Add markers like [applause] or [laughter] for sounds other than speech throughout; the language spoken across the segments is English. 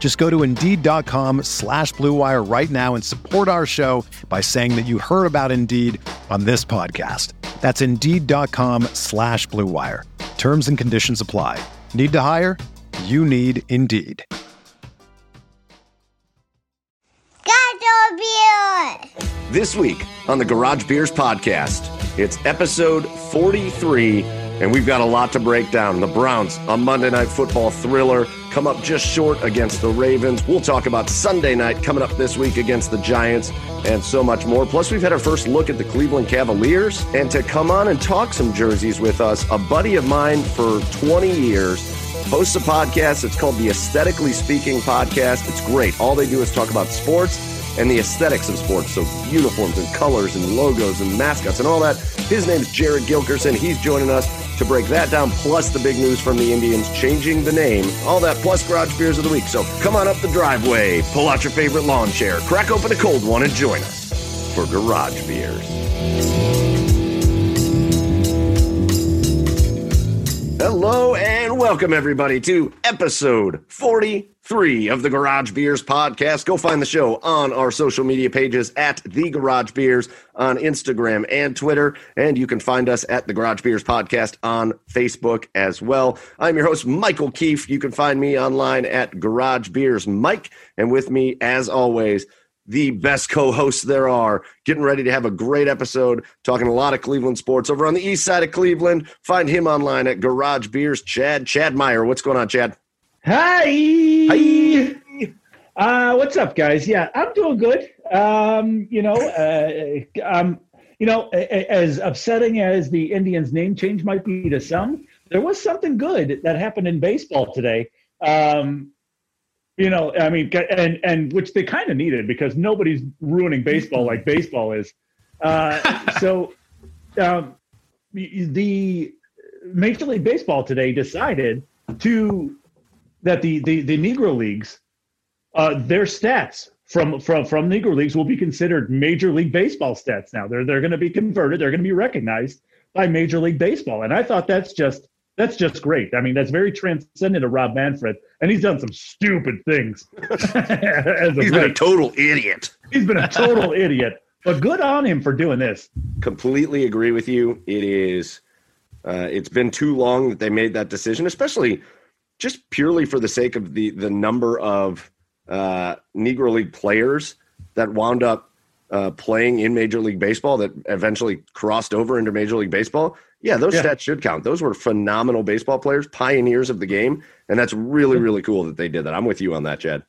Just go to Indeed.com slash BlueWire right now and support our show by saying that you heard about Indeed on this podcast. That's Indeed.com slash BlueWire. Terms and conditions apply. Need to hire? You need Indeed. Goddard Beer! This week on the Garage Beers podcast, it's episode 43, and we've got a lot to break down. The Browns, a Monday Night Football thriller, come up just short against the Ravens. We'll talk about Sunday night coming up this week against the Giants and so much more. Plus, we've had our first look at the Cleveland Cavaliers. And to come on and talk some jerseys with us, a buddy of mine for 20 years hosts a podcast. It's called the Aesthetically Speaking Podcast. It's great. All they do is talk about sports and the aesthetics of sports. So uniforms and colors and logos and mascots and all that. His name's Jared Gilkerson. He's joining us to break that down, plus the big news from the Indians changing the name. All that plus garage beers of the week. So come on up the driveway, pull out your favorite lawn chair, crack open a cold one, and join us for garage beers. Hello and welcome everybody to episode 43 of the Garage Beers podcast. Go find the show on our social media pages at the Garage Beers on Instagram and Twitter, and you can find us at the Garage Beers podcast on Facebook as well. I'm your host Michael Keefe. You can find me online at Garage Beers Mike, and with me as always the best co-hosts there are. Getting ready to have a great episode, talking a lot of Cleveland sports over on the east side of Cleveland. Find him online at Garage Beers. Chad, Chad Meyer. What's going on, Chad? Hi. Hi. Uh, what's up, guys? Yeah, I'm doing good. Um, you know, uh, um, you know, as upsetting as the Indians' name change might be to some, there was something good that happened in baseball today. Um, you know, I mean, and and which they kind of needed because nobody's ruining baseball like baseball is. Uh, [laughs] so, um, the Major League Baseball today decided to that the the, the Negro leagues, uh, their stats from from from Negro leagues will be considered Major League Baseball stats now. They're they're going to be converted. They're going to be recognized by Major League Baseball, and I thought that's just that's just great. I mean, that's very transcendent of Rob Manfred, and he's done some stupid things. [laughs] he's been a total idiot. He's been a total idiot, but good on him for doing this. Completely agree with you. It is. Uh, it's been too long that they made that decision, especially just purely for the sake of the the number of uh, Negro League players that wound up uh, playing in Major League Baseball that eventually crossed over into Major League Baseball. Yeah, those yeah. stats should count. Those were phenomenal baseball players, pioneers of the game, and that's really really cool that they did that. I'm with you on that, Chad.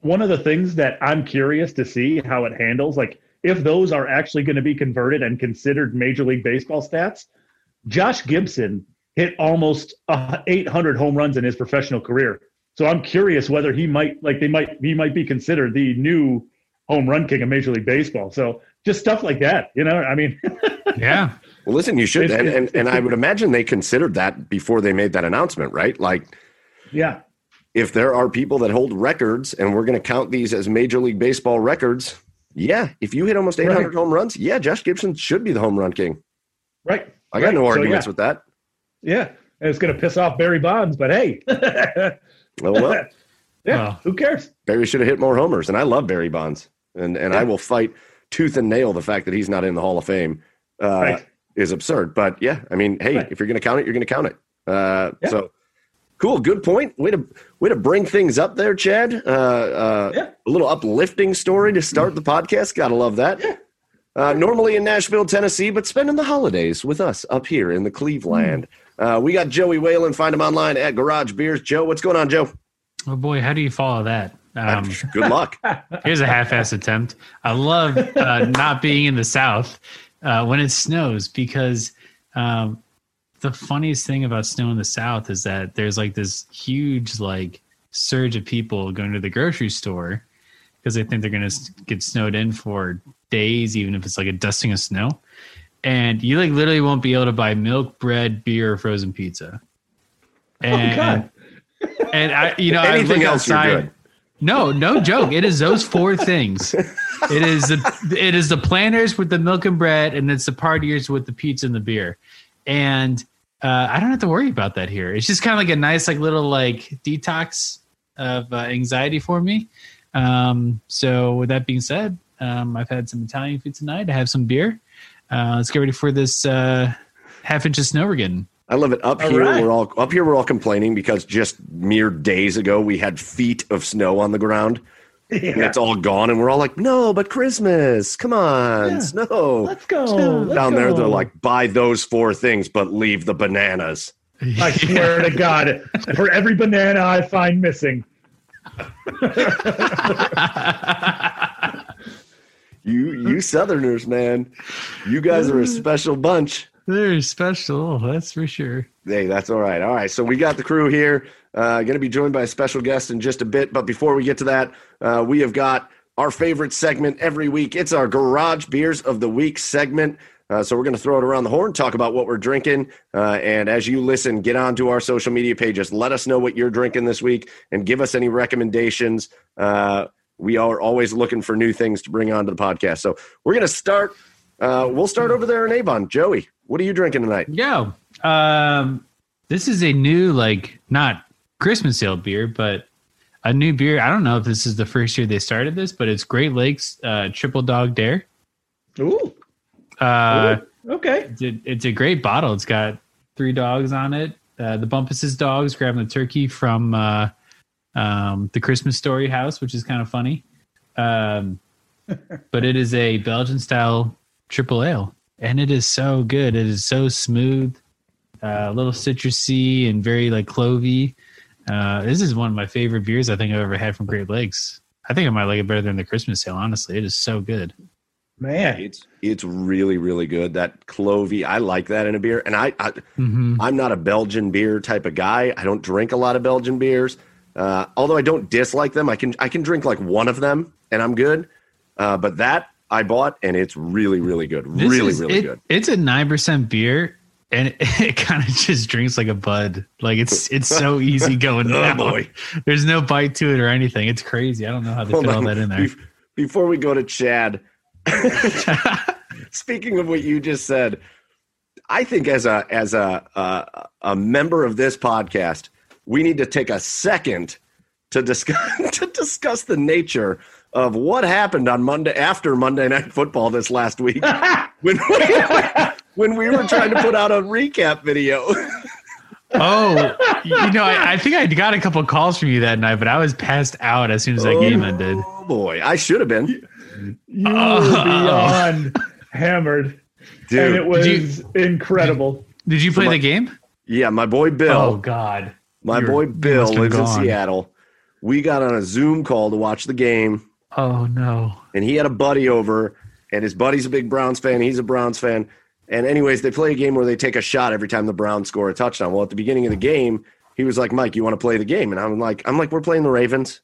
One of the things that I'm curious to see how it handles, like if those are actually going to be converted and considered Major League Baseball stats. Josh Gibson hit almost uh, 800 home runs in his professional career. So I'm curious whether he might like they might he might be considered the new home run king of Major League Baseball. So just stuff like that, you know. I mean, [laughs] yeah. Well, listen, you should, and, and, and I would imagine they considered that before they made that announcement, right? Like, yeah, if there are people that hold records, and we're going to count these as Major League Baseball records, yeah, if you hit almost 800 right. home runs, yeah, Josh Gibson should be the home run king. Right. I got right. no arguments so, yeah. with that. Yeah, and it's going to piss off Barry Bonds, but hey. [laughs] oh well. yeah, who cares? Barry should have hit more homers, and I love Barry Bonds, and and yeah. I will fight tooth and nail the fact that he's not in the Hall of Fame. Uh, right is absurd. But yeah, I mean, hey, right. if you're going to count it, you're going to count it. Uh, yeah. So cool, good point. Way to way to bring things up there, Chad. Uh, uh, yeah. A little uplifting story to start the podcast. Gotta love that. Yeah. Uh, normally in Nashville, Tennessee, but spending the holidays with us up here in the Cleveland. Uh, we got Joey Whalen. Find him online at Garage Beers. Joe, what's going on, Joe? Oh boy, how do you follow that? Um, [laughs] Good luck. [laughs] here's a half-ass attempt. I love uh, not being in the South uh, when it snows because um, the funniest thing about snow in the South is that there's like this huge like surge of people going to the grocery store because they think they're going to get snowed in for days, even if it's like a dusting of snow. And you like literally won't be able to buy milk, bread, beer, or frozen pizza. And, oh God. and I, you know, Anything else, outside. No, no joke. It is those four things. It is the it is the planners with the milk and bread, and it's the partiers with the pizza and the beer. And uh, I don't have to worry about that here. It's just kind of like a nice, like little like detox of uh, anxiety for me. Um, so with that being said, um, I've had some Italian food tonight. I have some beer. Uh, let's get ready for this uh, half inch of snow we're getting. I love it. Up All here, right. we're all up here. We're all complaining because just mere days ago we had feet of snow on the ground, and Yeah. it's all gone. And we're all like, "No, but Christmas! Come on, Yeah. snow!" Let's go. Let's Down there, go. they're like, "Buy those four things, but leave the bananas." I swear to God, for every banana I find missing, [laughs] You, you Southerners, man, you guys are a special bunch. They're special, that's for sure. Hey, that's all right. All right. So we got the crew here. Uh, going to be joined by a special guest in just a bit. But before we get to that, uh, we have got our favorite segment every week. It's our Garage Beers of the Week segment. Uh, so we're going to throw it around the horn, talk about what we're drinking. Uh, and as you listen, get onto our social media pages. Let us know what you're drinking this week and give us any recommendations. Uh, we are always looking for new things to bring onto the podcast. So we're going to start. Uh, we'll start over there in Avon. Joey, what are you drinking tonight? Yo, um, this is a new like not Christmas ale beer, but a new beer. I don't know if this is the first year they started this, but it's Great Lakes uh, Triple Dog Dare. ooh, Uh, okay. it's, a, it's a great bottle. It's got three dogs on it. Uh, the Bumpus's dogs grabbing the turkey from uh, um, the Christmas Story house, which is kind of funny. Um, [laughs] but it is a Belgian style triple ale, and it is so good. It is so smooth, uh, a little citrusy and very like clovey. Uh, this is one of my favorite beers I think I've ever had from Great Lakes. I think I might like it better than the Christmas ale. Honestly, it is so good. Man, It's it's really really good. That clovey, I like that in a beer. And I, I hmm I'm not a Belgian beer type of guy. I don't drink a lot of Belgian beers. Uh, although I don't dislike them, I can I can drink like one of them and I'm good. Uh, but that I bought and it's really really good. This really is- really it- good. It's a nine percent beer, and [laughs] it, it kind of just drinks like a bud. Like it's it's so [laughs] easy going. Oh down. boy. [laughs] There's no bite to it or anything. It's crazy. I don't know how they Hold fit all that in there. Bef- Before we go to Chad, speaking of what you just said, I think as a as a a, a member of this podcast, we need to take a second to discuss to discuss the nature of what happened on Monday after Monday Night Football this last week [laughs] when we, when we were trying to put out a recap video. oh, you know, I, I think I got a couple calls from you that night, but I was passed out as soon as that game oh, ended. Oh boy, I should have been, you Oh. were beyond hammered, dude. and it was Did incredible. Did you play my- the game? yeah, my boy Bill. Oh God, My You're- boy Bill must have lives in. Seattle. We got on a Zoom call to watch the game, Oh no. and he had a buddy over, and his buddy's a big Browns fan. He's a Browns fan. And, anyways, they play a game where they take a shot every time the Browns score a touchdown. Well, at the beginning of the game, he was like, Mike, you want to play the game? And I'm like, I'm like, we're playing the Ravens.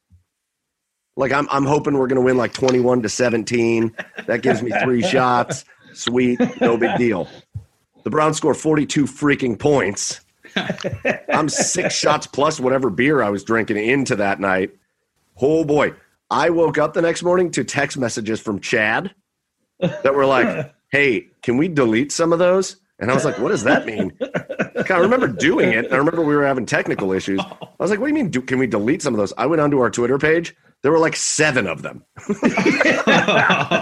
Like, I'm, I'm hoping we're going to win like 21 to 17. That gives me three [laughs] shots. Sweet. No big deal. The Browns score 42 freaking points. [laughs] I'm six shots plus whatever beer I was drinking into that night. Oh boy. I woke up the next morning to text messages from Chad that were like, [laughs] hey, can we delete some of those? And I was like, what does that mean? I remember doing it. I remember we were having technical issues. I was like, what do you mean? Do, can we delete some of those? I went onto our Twitter page. There were like seven of them. [laughs]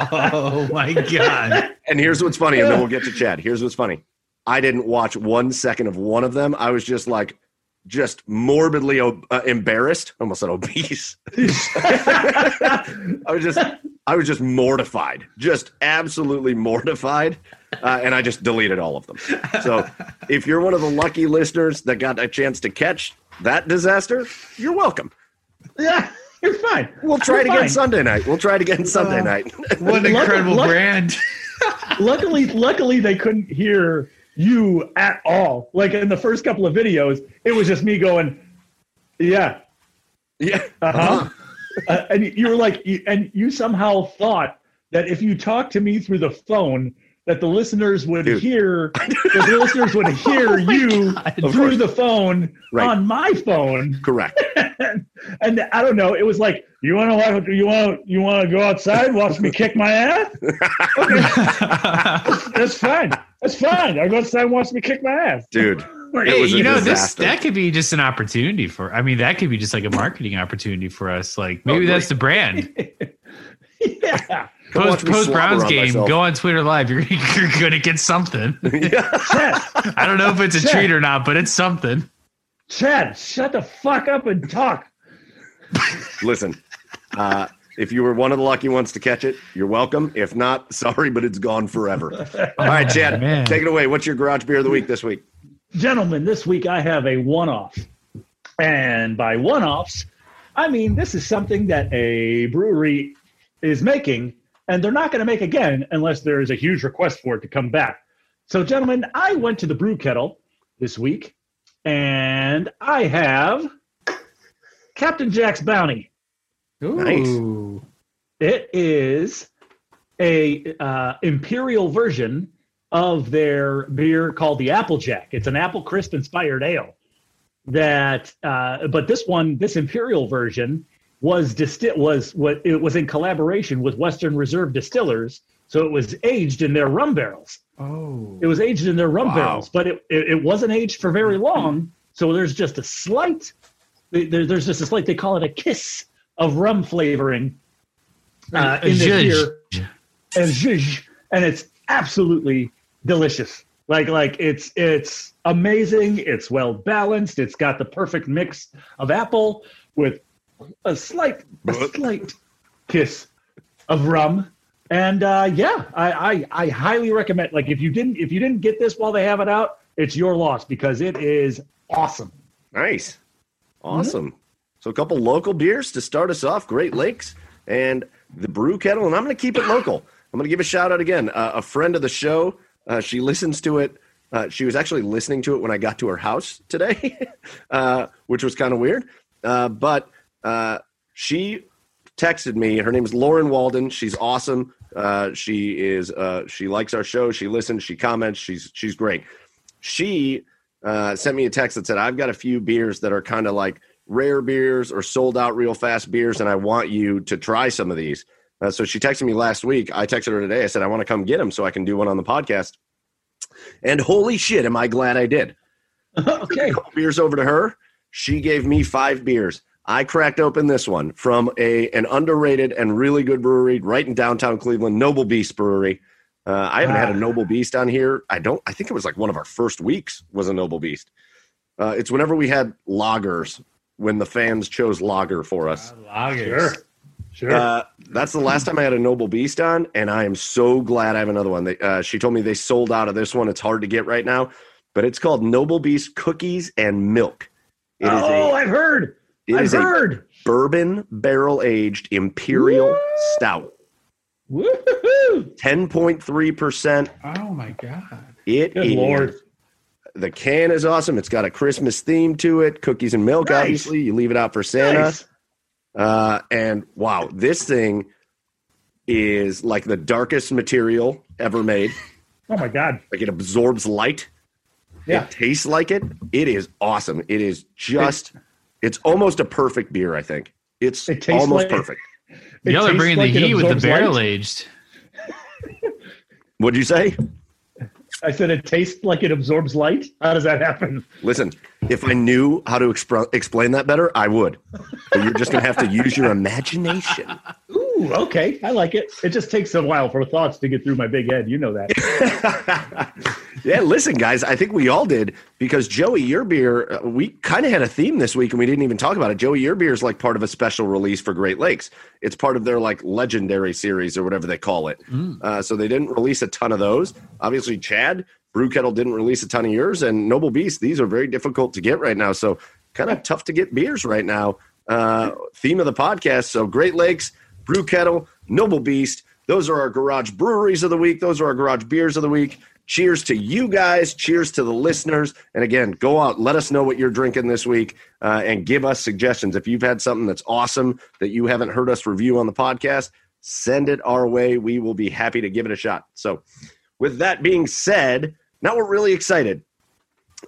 oh my God. And here's what's funny, and then we'll get to Chad. Here's what's funny. I didn't watch one second of one of them. I was just like just morbidly ob- uh, embarrassed. I almost said obese. [laughs] I was just, I was just mortified, just absolutely mortified, uh, and I just deleted all of them. So, if you're one of the lucky listeners that got a chance to catch that disaster, you're welcome. Yeah, you're fine. We'll try You're it again fine. Sunday night. We'll try it again Sunday night. What an incredible luck- brand. [laughs] luckily, luckily they couldn't hear you at all. Like in the first couple of videos, it was just me going, "Yeah, yeah. uh-huh. Uh, and you were like, and you somehow thought that if you talked to me through the phone, that the listeners would Dude. hear, that the listeners would [laughs] oh hear you God. Through course. the phone Right. on my phone. Correct. and, [laughs] and I don't know. It was like, you want to you want you want to go outside, watch me kick my ass. [laughs] That's fine. That's fine. I go outside and watch me kick my ass. Dude. Like, It was you know, this that could be just an opportunity for. I mean, that could be just like a marketing opportunity for us. Like maybe Oh, that's the brand. yeah. Come Post, post Browns game, myself. go on Twitter Live. You're [laughs] you're gonna get something. [laughs] yeah. Chad, I don't know if it's a Chad. treat or not, but it's something. Chad, shut the fuck up and talk. Listen, uh, if you were one of the lucky ones to catch it, you're welcome. If not, sorry, but it's gone forever. [laughs] All right, Chad, man. take it away. What's your garage beer of the week this week? Gentlemen, this week I have a one off. And by one offs, I mean this is something that a brewery is making, and they're not going to make again unless there is a huge request for it to come back. So, gentlemen, I went to the brew kettle this week, and I have Captain Jack's Bounty. Ooh. It is a uh, imperial version of their beer called the Applejack. It's an apple crisp inspired ale. That, uh, but this one, this imperial version, was disti- was what it was in collaboration with Western Reserve Distillers. So it was aged in their rum barrels. Oh. It was aged in their rum Wow. barrels, but it, it, it wasn't aged for very long. So there's just a slight, there, there's just a slight, they call it a kiss of rum flavoring uh, in the beer. And, zhuzh, and it's absolutely delicious. Like, like it's it's amazing. It's well balanced. It's got the perfect mix of apple with a slight, a slight kiss of rum. And uh, yeah, I, I I highly recommend. Like, if you didn't if you didn't get this while they have it out, it's your loss because it is awesome. Nice. Awesome. So a couple local beers to start us off, Great Lakes and the Brew Kettle. And I'm going to keep it local. I'm going to give a shout out again. Uh, a friend of the show, uh, she listens to it. Uh, she was actually listening to it when I got to her house today, [laughs] uh, which was kind of weird. Uh, but uh, she texted me. Her name is Lauren Walden. She's awesome. Uh, she is. Uh, she likes our show. She listens. She comments. She's she's great. She uh, sent me a text that said, "I've got a few beers that are kind of like rare beers or sold out real fast beers, and I want you to try some of these." Uh, so she texted me last week. I texted her today. I said, "I want to come get them so I can do one on the podcast." And holy shit, am I glad I did! [laughs] okay. beers over to her. She gave me five beers. I cracked open this one from a an underrated and really good brewery right in downtown Cleveland, Noble Beast Brewery. Uh, I haven't had a Ah. Noble Beast on here. I don't. I think it was like one of our first weeks was a Noble Beast. Uh, it's whenever we had loggers when the fans chose lager for us. Sure. Sure. Uh, that's the last time I had a Noble Beast on, and I am so glad I have another one. They, uh, she told me they sold out of this one. It's hard to get right now, but it's called Noble Beast Cookies and Milk. It is oh, a I've heard. It I've is a heard. bourbon barrel aged imperial Woo! stout, Woo-hoo-hoo. ten point three percent. Oh my god. It Good is- lord. The can is awesome. It's got a Christmas theme to it. Cookies and milk, Nice. obviously. You leave it out for Santa. Nice. Uh, and wow, this thing is like the darkest material ever made. [laughs] Oh my God. Like it absorbs light. Yeah. It tastes like it. It is awesome. It is just, it's almost a perfect beer, I think. It's It almost like- perfect. It Y'all are bringing like the it heat with the absorbs light. barrel aged. What'd you say? I said it tastes like it absorbs light. How does that happen? Listen, if I knew how to expr- explain that better, I would. But you're just going to have to use your imagination. Ooh, okay. I like it. It just takes a while for thoughts to get through my big head. You know that. [laughs] yeah, listen, guys, I think we all did because Joey, your beer, uh, we kind of had a theme this week and we didn't even talk about it. Joey, your beer is like part of a special release for Great Lakes. It's part of their like legendary series or whatever they call it. Mm. Uh, so they didn't release a ton of those. Obviously, Chad, Brew Kettle didn't release a ton of yours, and Noble Beast, these are very difficult to get right now. So kind of tough to get beers right now. Uh, theme of the podcast. So Great Lakes, Brew Kettle, Noble Beast. Those are our garage breweries of the week. Those are our garage beers of the week. Cheers to you guys. Cheers to the listeners. And again, go out, let us know what you're drinking this week, uh, and give us suggestions. If you've had something that's awesome that you haven't heard us review on the podcast, send it our way. We will be happy to give it a shot. So, with that being said, now we're really excited.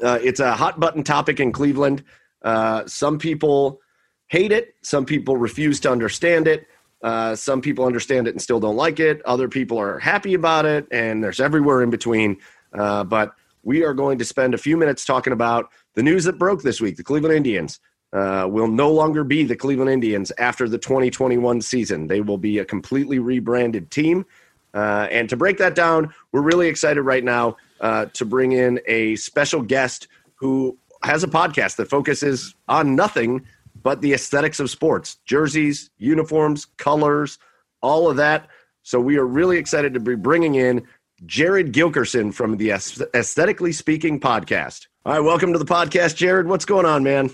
Uh, it's a hot button topic in Cleveland. Uh, some people hate it, some people refuse to understand it. Uh, some people understand it and still don't like it. Other people are happy about it, and there's everywhere in between. Uh, but we are going to spend a few minutes talking about the news that broke this week. The Cleveland Indians uh, will no longer be the Cleveland Indians after the 2021 season. They will be a completely rebranded team. Uh, and to break that down, we're really excited right now uh, to bring in a special guest who has a podcast that focuses on nothing but the aesthetics of sports jerseys, uniforms, colors, all of that. So we are really excited to be bringing in Jared Gilkerson from the Aesthetically Speaking podcast. All right, welcome to the podcast, Jared. What's going on, man?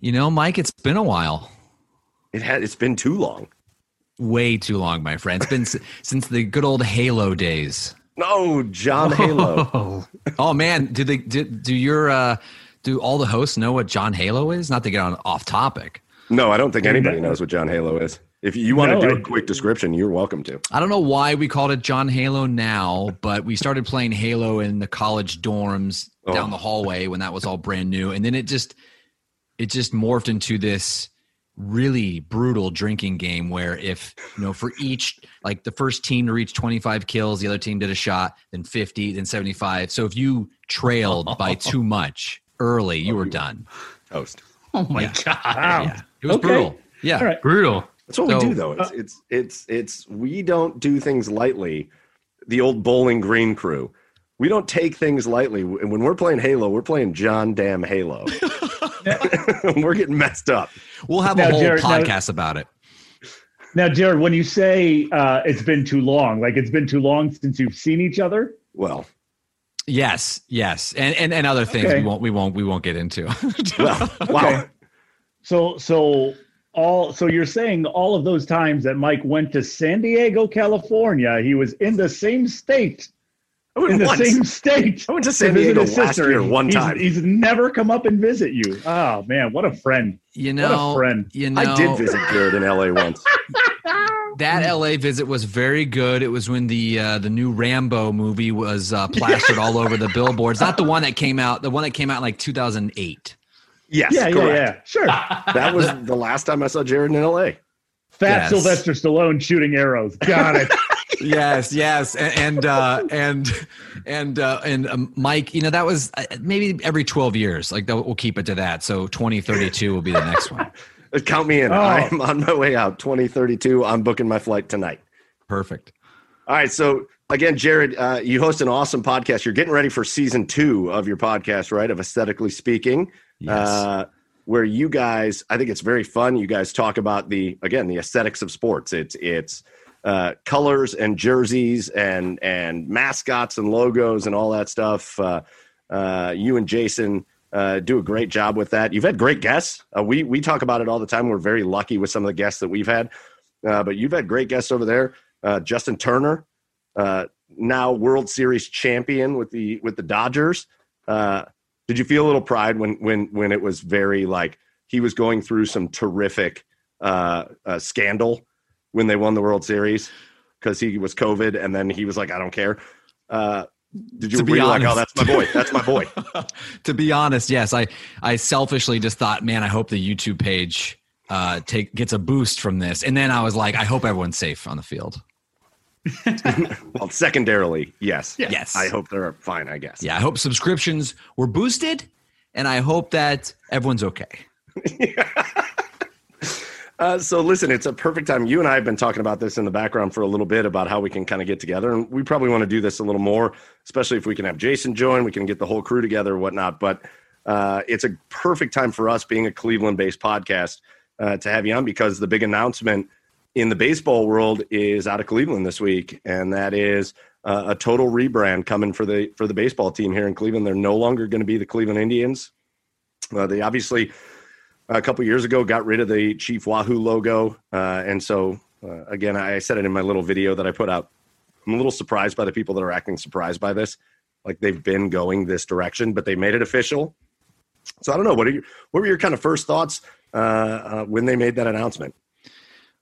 You know, Mike, it's been a while. It had it's been too long. Way too long, my friend. It's been [laughs] since the good old Halo days. No, John Halo. [laughs] oh man, do they did do your uh do all the hosts know what John Halo is? Not to get on off topic. No, I don't think anybody knows what John Halo is. If you want no, to do a quick description, you're welcome to. I don't know why we called it John Halo now, but we started playing Halo in the college dorms oh. down the hallway when that was all brand new, and then it just it just morphed into this really brutal drinking game where if you know for each like the first team to reach 25 kills the other team did a shot then 50 then 75 so if you trailed by [laughs] too much early, you were done. Toast. Oh my yeah. god! Wow. Yeah. It was okay. brutal. Yeah, right. brutal. That's what so, we do, though. It's, uh, it's it's it's we don't do things lightly. The old Bowling Green crew. We don't take things lightly. And when we're playing Halo, we're playing John Damn Halo. [laughs] [laughs] we're getting messed up. We'll have now, a whole Jared, podcast now, about it. Now, Jared, when you say uh, it's been too long, like it's been too long since you've seen each other. Well, Yes, yes, and and, and other things okay. we won't we won't we won't get into. [laughs] well, wow. Okay. So so all so you're saying all of those times that Mike went to San Diego, California, he was in the same state. In the once. same state. I went to San to Diego last sister. year one he's, time. He's never come up and visit you. Oh man, what a friend! You know, what a friend. You know, I did visit Jared in LA once. [laughs] that LA visit was very good. It was when the uh, the new Rambo movie was uh, plastered all over the billboards. Not the one that came out. The one that came out in like 2008. Yes, yeah, correct. yeah, yeah. Sure. [laughs] that was the last time I saw Jared in LA. Fat yes. Sylvester Stallone shooting arrows. Got it. [laughs] yes, yes, and uh, and and uh, and um, Mike, you know that was uh, maybe every twelve years. Like we'll keep it to that. So twenty thirty two will be the next one. [laughs] Count me in. Oh. I'm on my way out. 2032. I'm booking my flight tonight. Perfect. All right. So again, Jared, uh, you host an awesome podcast. You're getting ready for season two of your podcast, right? Of aesthetically speaking. Yes. Uh, where you guys, I think it's very fun. You guys talk about the again the aesthetics of sports. It's it's uh, colors and jerseys and and mascots and logos and all that stuff. Uh, uh, you and Jason uh, do a great job with that. You've had great guests. Uh, we we talk about it all the time. We're very lucky with some of the guests that we've had, uh, but you've had great guests over there. Uh, Justin Turner, uh, now World Series champion with the with the Dodgers. Uh, did you feel a little pride when when when it was very like he was going through some terrific scandal when they won the World Series because he was COVID and then he was like, I don't care. Did you to be honest, like, oh, that's my boy. That's my boy. [laughs] to be honest, yes. I I selfishly just thought, man, I hope the YouTube page uh take gets a boost from this. And then I was like, I hope everyone's safe on the field. [laughs] well, secondarily, yes. Yeah. Yes. I hope they're fine, I guess. Yeah, I hope subscriptions were boosted and I hope that everyone's okay. [laughs] Uh, so listen, it's a perfect time. You and I have been talking about this in the background for a little bit about how we can kind of get together, and we probably want to do this a little more, especially if we can have Jason join. We can get the whole crew together, whatnot. But uh, it's a perfect time for us, being a Cleveland-based podcast, uh, to have you on because the big announcement in the baseball world is out of Cleveland this week, and that is uh, a total rebrand coming for the for the baseball team here in Cleveland. They're no longer going to be the Cleveland Indians. They obviously a couple years ago got rid of the Chief Wahoo logo, uh, and so uh, again, I said it in my little video that I put out. I'm a little surprised by the people that are acting surprised by this, like they've been going this direction, but they made it official. So I don't know. What are you? What were your kind of first thoughts uh, uh, when they made that announcement?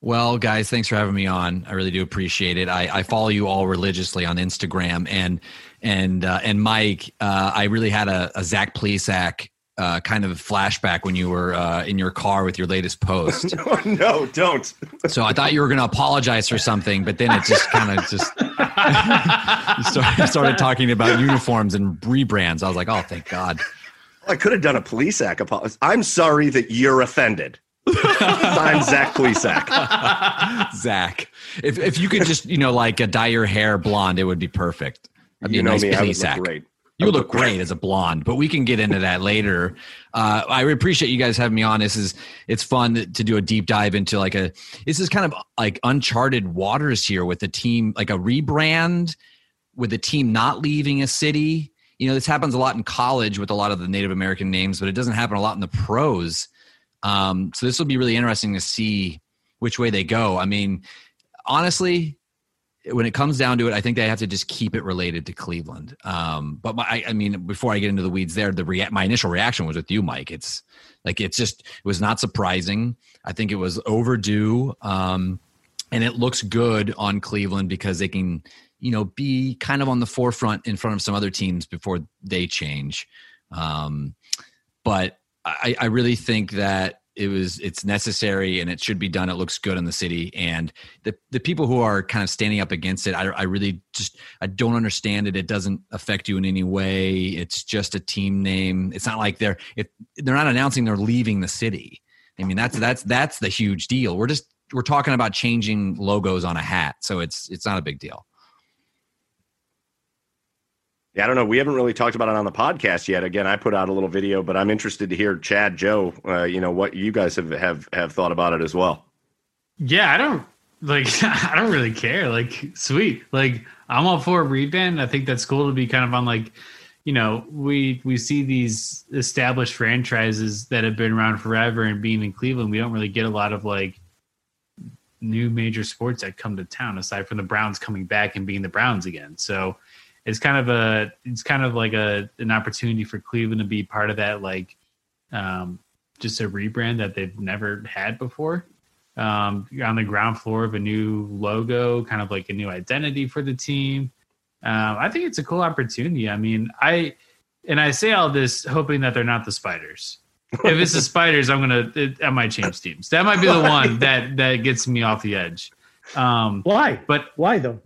Well, guys, thanks for having me on. I really do appreciate it. I, I follow you all religiously on Instagram, and and uh, and Mike, uh, I really had a, a Zach Plesac uh, kind of flashback when you were uh, in your car with your latest post. [laughs] no, no, don't. so I thought you were going to apologize for something, but then it just kind of just [laughs] started, started talking about uniforms and rebrands. I was like, oh, thank God. I could have done a Plesac apology. I'm sorry that you're offended. I'm Zach Plesac. [laughs] Zach, if if you could just you know like uh, dye your hair blonde, it would be perfect. That'd be you know nice me, I would look great. You look great as a blonde, but we can get into that later. Uh, I appreciate you guys having me on. This is it's fun to do a deep dive into like a this is kind of like uncharted waters here with the team, like a rebrand with the team not leaving a city. You know, this happens a lot in college with a lot of the Native American names, but it doesn't happen a lot in the pros. Um, so this will be really interesting to see which way they go. I mean, honestly, when it comes down to it, I think they have to just keep it related to Cleveland. Um, but my, I mean, before I get into the weeds there, the rea- my initial reaction was with you, Mike. It's like it's just it was not surprising. I think it was overdue, um, and it looks good on Cleveland because they can, you know, be kind of on the forefront in front of some other teams before they change. Um, but I, I really think that it was it's necessary and it should be done. It looks good in the city, and the the people who are kind of standing up against it, I, I really just I don't understand it. It doesn't affect you in any way. It's just a team name. It's not like they're if they're not announcing they're leaving the city. I mean that's that's that's the huge deal. We're just we're talking about changing logos on a hat, so it's it's not a big deal. Yeah, I don't know. We haven't really talked about it on the podcast yet. Again, I put out a little video, but I'm interested to hear Chad, Joe, uh, you know, what you guys have, have have thought about it as well. Yeah, I don't like. [laughs] I don't really care. Like, sweet. Like, I'm all for a rebrand. I think that's cool to be kind of on like, you know, we we see these established franchises that have been around forever and being in Cleveland. We don't really get a lot of like new major sports that come to town aside from the Browns coming back and being the Browns again. So it's kind of a it's kind of like a an opportunity for Cleveland to be part of that like um, just a rebrand that they've never had before. Um, on the ground floor of a new logo, kind of like a new identity for the team. Um, I think it's a cool opportunity. I mean, I and I say all this hoping that they're not the spiders. if it's the spiders, I'm gonna it, I might change teams. That might be the one that that gets me off the edge. Um, why? But why though?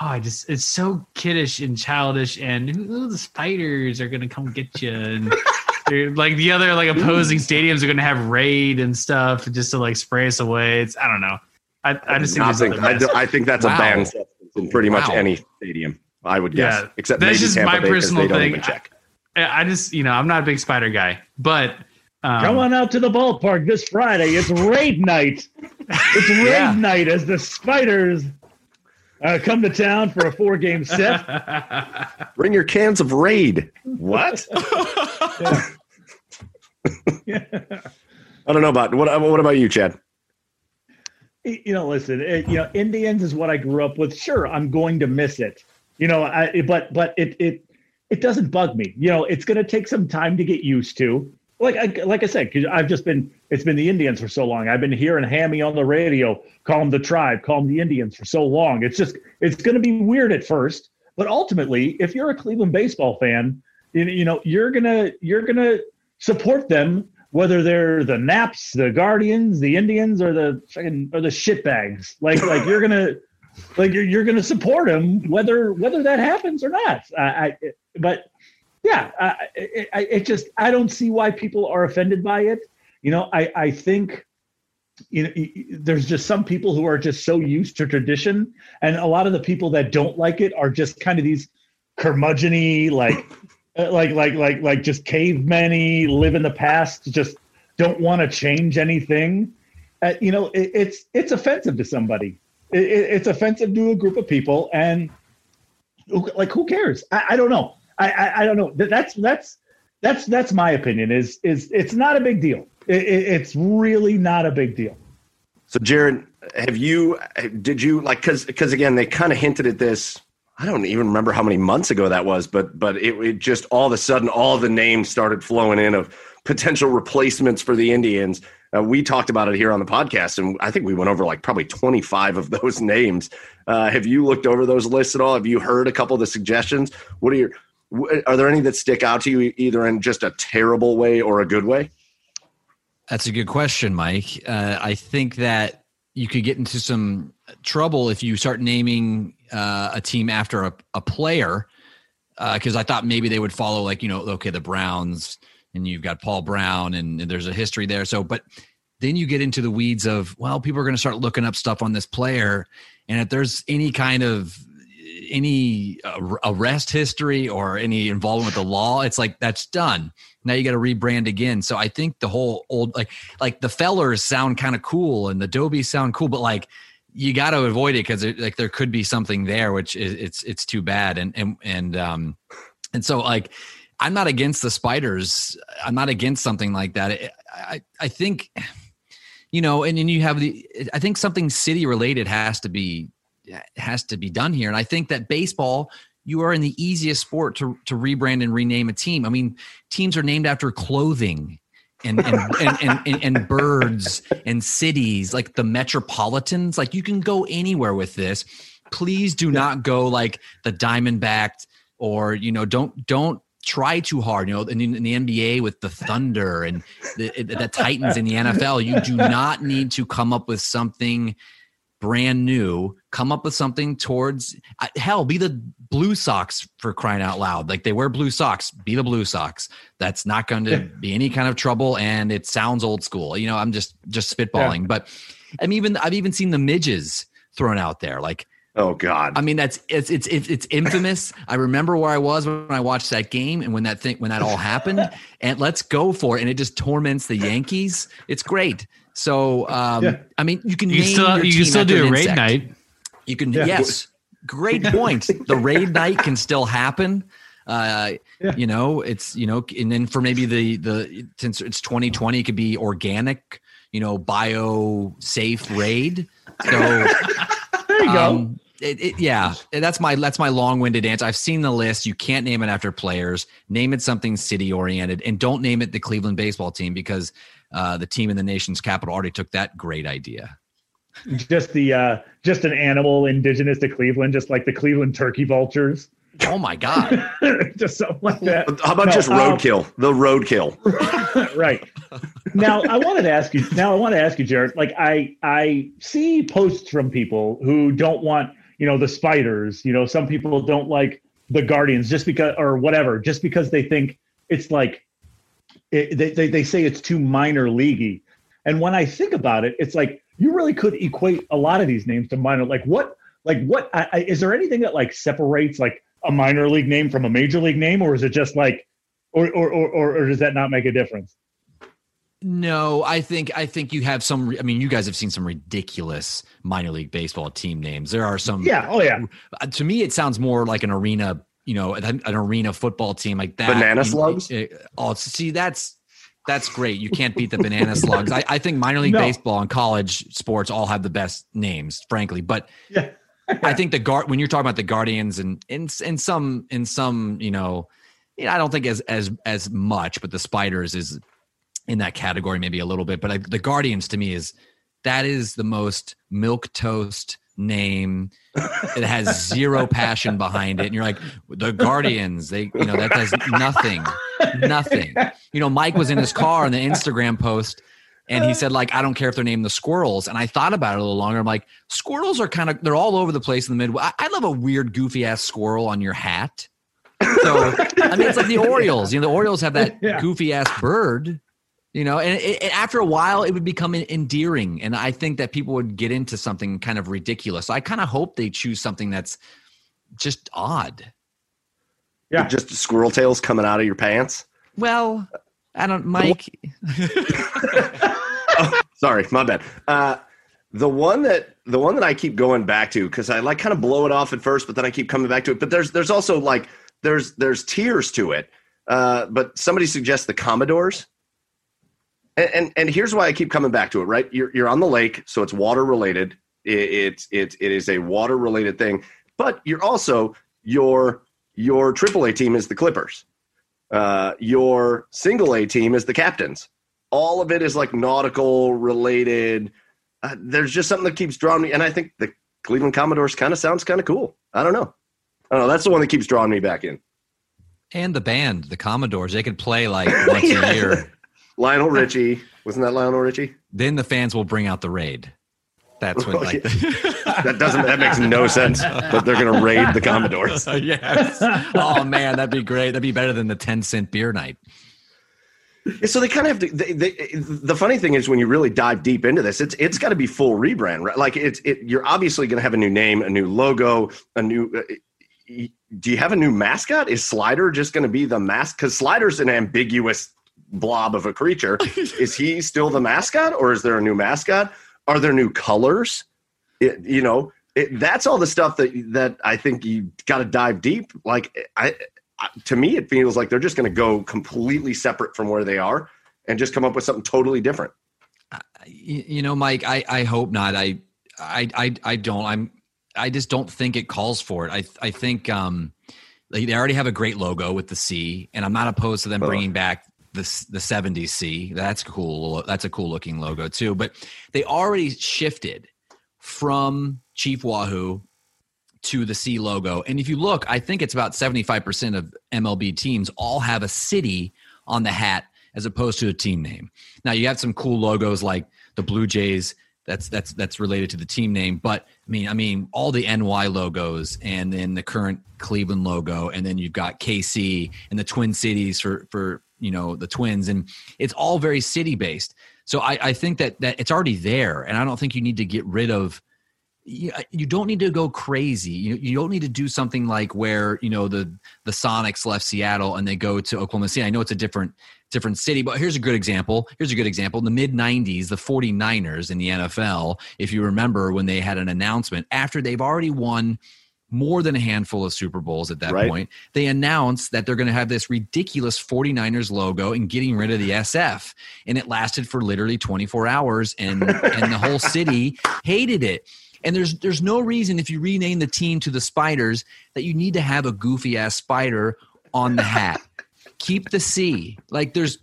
Oh, I just it's so kiddish and childish, and who the spiders are gonna come get you, and [laughs] like the other like opposing stadiums are gonna have raid and stuff just to like spray us away. It's I don't know. I, I just think, think I, do, I, think that's wow. a banned in pretty wow. much any stadium. I would guess, yeah, except that's just Tampa my Bay, personal thing. Check. I, I, just you know I'm not a big spider guy, but. Um, Come on out to the ballpark this Friday. It's raid night. It's [laughs] raid yeah. night as the spiders uh, come to town for a four game set. [laughs] Bring your cans of Raid. What? yeah. [laughs] I don't know about what. What about you, Chad? You know, listen. It, you know, Indians is what I grew up with. Sure, I'm going to miss it. You know, I but but it it it doesn't bug me. You know, it's going to take some time to get used to like I, like I said, because I've just been it's been the Indians for so long. I've been hearing Hammy on the radio call them the tribe, call them the Indians for so long. It's just it's going to be weird at first, but ultimately, if you're a Cleveland baseball fan, you, you know you're gonna you're gonna support them whether they're the Naps, the Guardians, the Indians, or the fucking or the shitbags. Like [laughs] like you're gonna like you're, you're gonna support them whether whether that happens or not. I, I but yeah, I, it, it, just I don't see why people are offended by it. You know, I I think you know, there's just some people who are just so used to tradition, and a lot of the people that don't like it are just kind of these curmudgeony, like, [laughs] uh, like, like, like, like, just cavemen live in the past, just don't want to change anything. Uh, you know, it, it's it's offensive to somebody. It, it, it's offensive to a group of people, and like, who cares? I, I don't know. I, I, I don't know. That's that's that's that's my opinion. Is is it's not a big deal. It, it, it's really not a big deal. So, Jared, have you? Did you like? Because because again, they kind of hinted at this. I don't even remember how many months ago that was, but but it, it just all of a sudden all the names started flowing in of potential replacements for the Indians. Uh, we talked about it here on the podcast, and I think we went over like probably 25 of those [laughs] names. Uh, have you looked over those lists at all? Have you heard a couple of the suggestions? What are your are there any that stick out to you either in just a terrible way or a good way? That's a good question, Mike. Uh, I think that you could get into some trouble if you start naming uh, a team after a, a player, because uh, I thought maybe they would follow, like, you know, okay, the Browns, and you've got Paul Brown, and, and there's a history there. So, but then you get into the weeds of, well, people are going to start looking up stuff on this player. And if there's any kind of any arrest history or any involvement with the law, it's like that's done. Now you got to rebrand again. So I think the whole old like like the fellers sound kind of cool and the Dobies sound cool, but like you got to avoid it because like there could be something there, which is it's it's too bad. And and and um and so like I'm not against the spiders. I'm not against something like that. I I think you know, and then you have the I think something city related has to be has to be done here. And I think that baseball, you are in the easiest sport to to rebrand and rename a team. I mean, teams are named after clothing and and, [laughs] and, and, and, and birds and cities like the metropolitans. Like you can go anywhere with this. Please do not go like the Diamondbacked or you know don't don't try too hard. You know, in, in the NBA with the Thunder and the, the Titans in the NFL, you do not need to come up with something brand new, come up with something towards uh, hell, be the Blue Sox for crying out loud. Like they wear blue socks, be the Blue Sox. That's not going to be any kind of trouble, and it sounds old school. You know, I'm just just spitballing, yeah. but I'm even I've even seen the midges thrown out there, like. Oh God! I mean, that's it's it's it's, it's infamous. [laughs] I remember where I was when I watched that game and when that thing when that all happened. And let's go for it. And it just torments the Yankees. It's great. So, um, yeah. I mean, you can you still you can still do a raid night. You can yeah. yes, great point. the [laughs] raid night can still happen. Uh, yeah. You know, it's you know, and then for maybe the the since it's 2020, it could be organic. You know, bio safe raid. So [laughs] there you um, go. It, it, yeah, that's my that's my long-winded answer. I've seen the list. You can't name it after players. Name it something city-oriented, and don't name it the Cleveland baseball team because uh, the team in the nation's capital already took that great idea. Just the uh, just an animal indigenous to Cleveland, just like the Cleveland turkey vultures. Oh my god! [laughs] just something like that. How about no, just um, roadkill? Um, the roadkill. [laughs] right. Now I wanted to ask you. Now I want to ask you, Jared. Like I I see posts from people who don't want you know the spiders. You know, some people don't like the guardians just because or whatever, just because they think it's like it, they, they, they say it's too minor leaguey. And when I think about it, it's like you really could equate a lot of these names to minor. Like what, like what, I, I, is there anything that like separates like a minor league name from a major league name, or is it just like, or or or, or does that not make a difference? No, I think I think you have some. I mean, you guys have seen some ridiculous minor league baseball team names. There are some. Yeah. Oh yeah. Uh, to me, it sounds more like an arena you know an, an arena football team like that. Banana slugs. You know, oh, see that's that's great. You can't beat the banana [laughs] slugs. I, I think minor league no. baseball and college sports all have the best names, frankly. But yeah. I think the guard when you're talking about the Guardians and in in some in some you know, you know, I don't think as as as much, but the Spiders is in that category maybe a little bit. But I, the Guardians to me is that is the most milk toast name it has zero passion behind it. And you're like the guardians they you know that does nothing nothing. You know mike was in his car on the instagram post and he said like i don't care if they're named the squirrels. And i thought about it a little longer. I'm like squirrels are kind of they're all over the place in the midwest. I, love a weird goofy ass squirrel on your hat. So i mean it's like the orioles you know the orioles have that [laughs] yeah. goofy ass bird You know, and it, it, after a while, it would become endearing, and I think that people would get into something kind of ridiculous. so I kind of hope they choose something that's just odd. Yeah, just squirrel tails coming out of your pants. Well, I don't, Mike. [laughs] oh, sorry, my bad. Uh, the one that the one that I keep going back to because I like kind of blow it off at first, but then I keep coming back to it. But there's there's also like there's there's tiers to it. Uh, but somebody suggests the Commodores. And, and, and here's why I keep coming back to it. Right, you're you're on the lake, so it's water related. It, it's it, it is a water related thing. But you're also your your AAA team is the Clippers. Uh, your single A team is the Captains. All of it is like nautical related. Uh, there's just something that keeps drawing me, and I think the Cleveland Commodores kind of sounds kind of cool. I don't know. I don't know. That's the one that keeps drawing me back in. And the band, the Commodores, they could play like [laughs] once yeah. a year. Lionel Richie. Wasn't that Lionel Richie? Then the fans will bring out the raid. That's what [laughs] like [laughs] that doesn't that makes no sense. But they're gonna raid the Commodores. [laughs] yes. Oh man, that'd be great. That'd be better than the ten cent beer night. So they kind of have to. They, they, the funny thing is, when you really dive deep into this, it's it's got to be full rebrand, right? Like it's it. You're obviously going to have a new name, a new logo, a new. Uh, do you have a new mascot? Is Slider just going to be the mask? Because Slider's an ambiguous blob of a creature. [laughs] is he still the mascot, or is there a new mascot? Are there new colors? It, you know, it, that's all the stuff that that I think you got to dive deep. Like I, I, to me, it feels like they're just going to go completely separate from where they are and just come up with something totally different. Uh, you, you, know, Mike, I I hope not. I I I I don't. I'm I just don't think it calls for it. I I think um they already have a great logo with the C, and I'm not opposed to them bringing back the the 70s C. That's cool. That's a cool looking logo too. But they already shifted from Chief Wahoo to the C logo. And if you look, I think it's about 75% of MLB teams all have a city on the hat as opposed to a team name. Now you have some cool logos like the Blue Jays that's that's that's related to the team name, but I mean I mean all the NY logos and then the current Cleveland logo and then you've got KC and the Twin Cities for for you know the twins and it's all very city based so I, I think that that it's already there and i don't think you need to get rid of you, don't need to go crazy. You, you don't need to do something like where you know the the sonics left seattle and they go to oklahoma city. I know it's a different different city but here's a good example. Here's a good example. In the mid 90s the 49ers in the nfl if you remember when they had an announcement after they've already won more than a handful of Super Bowls at that right. point. They announced that they're going to have this ridiculous 49ers logo and getting rid of the SF. And it lasted for literally 24 hours and [laughs] and the whole city hated it. And there's there's no reason if you rename the team to the Spiders that you need to have a goofy ass spider on the hat. Keep the C. Like there's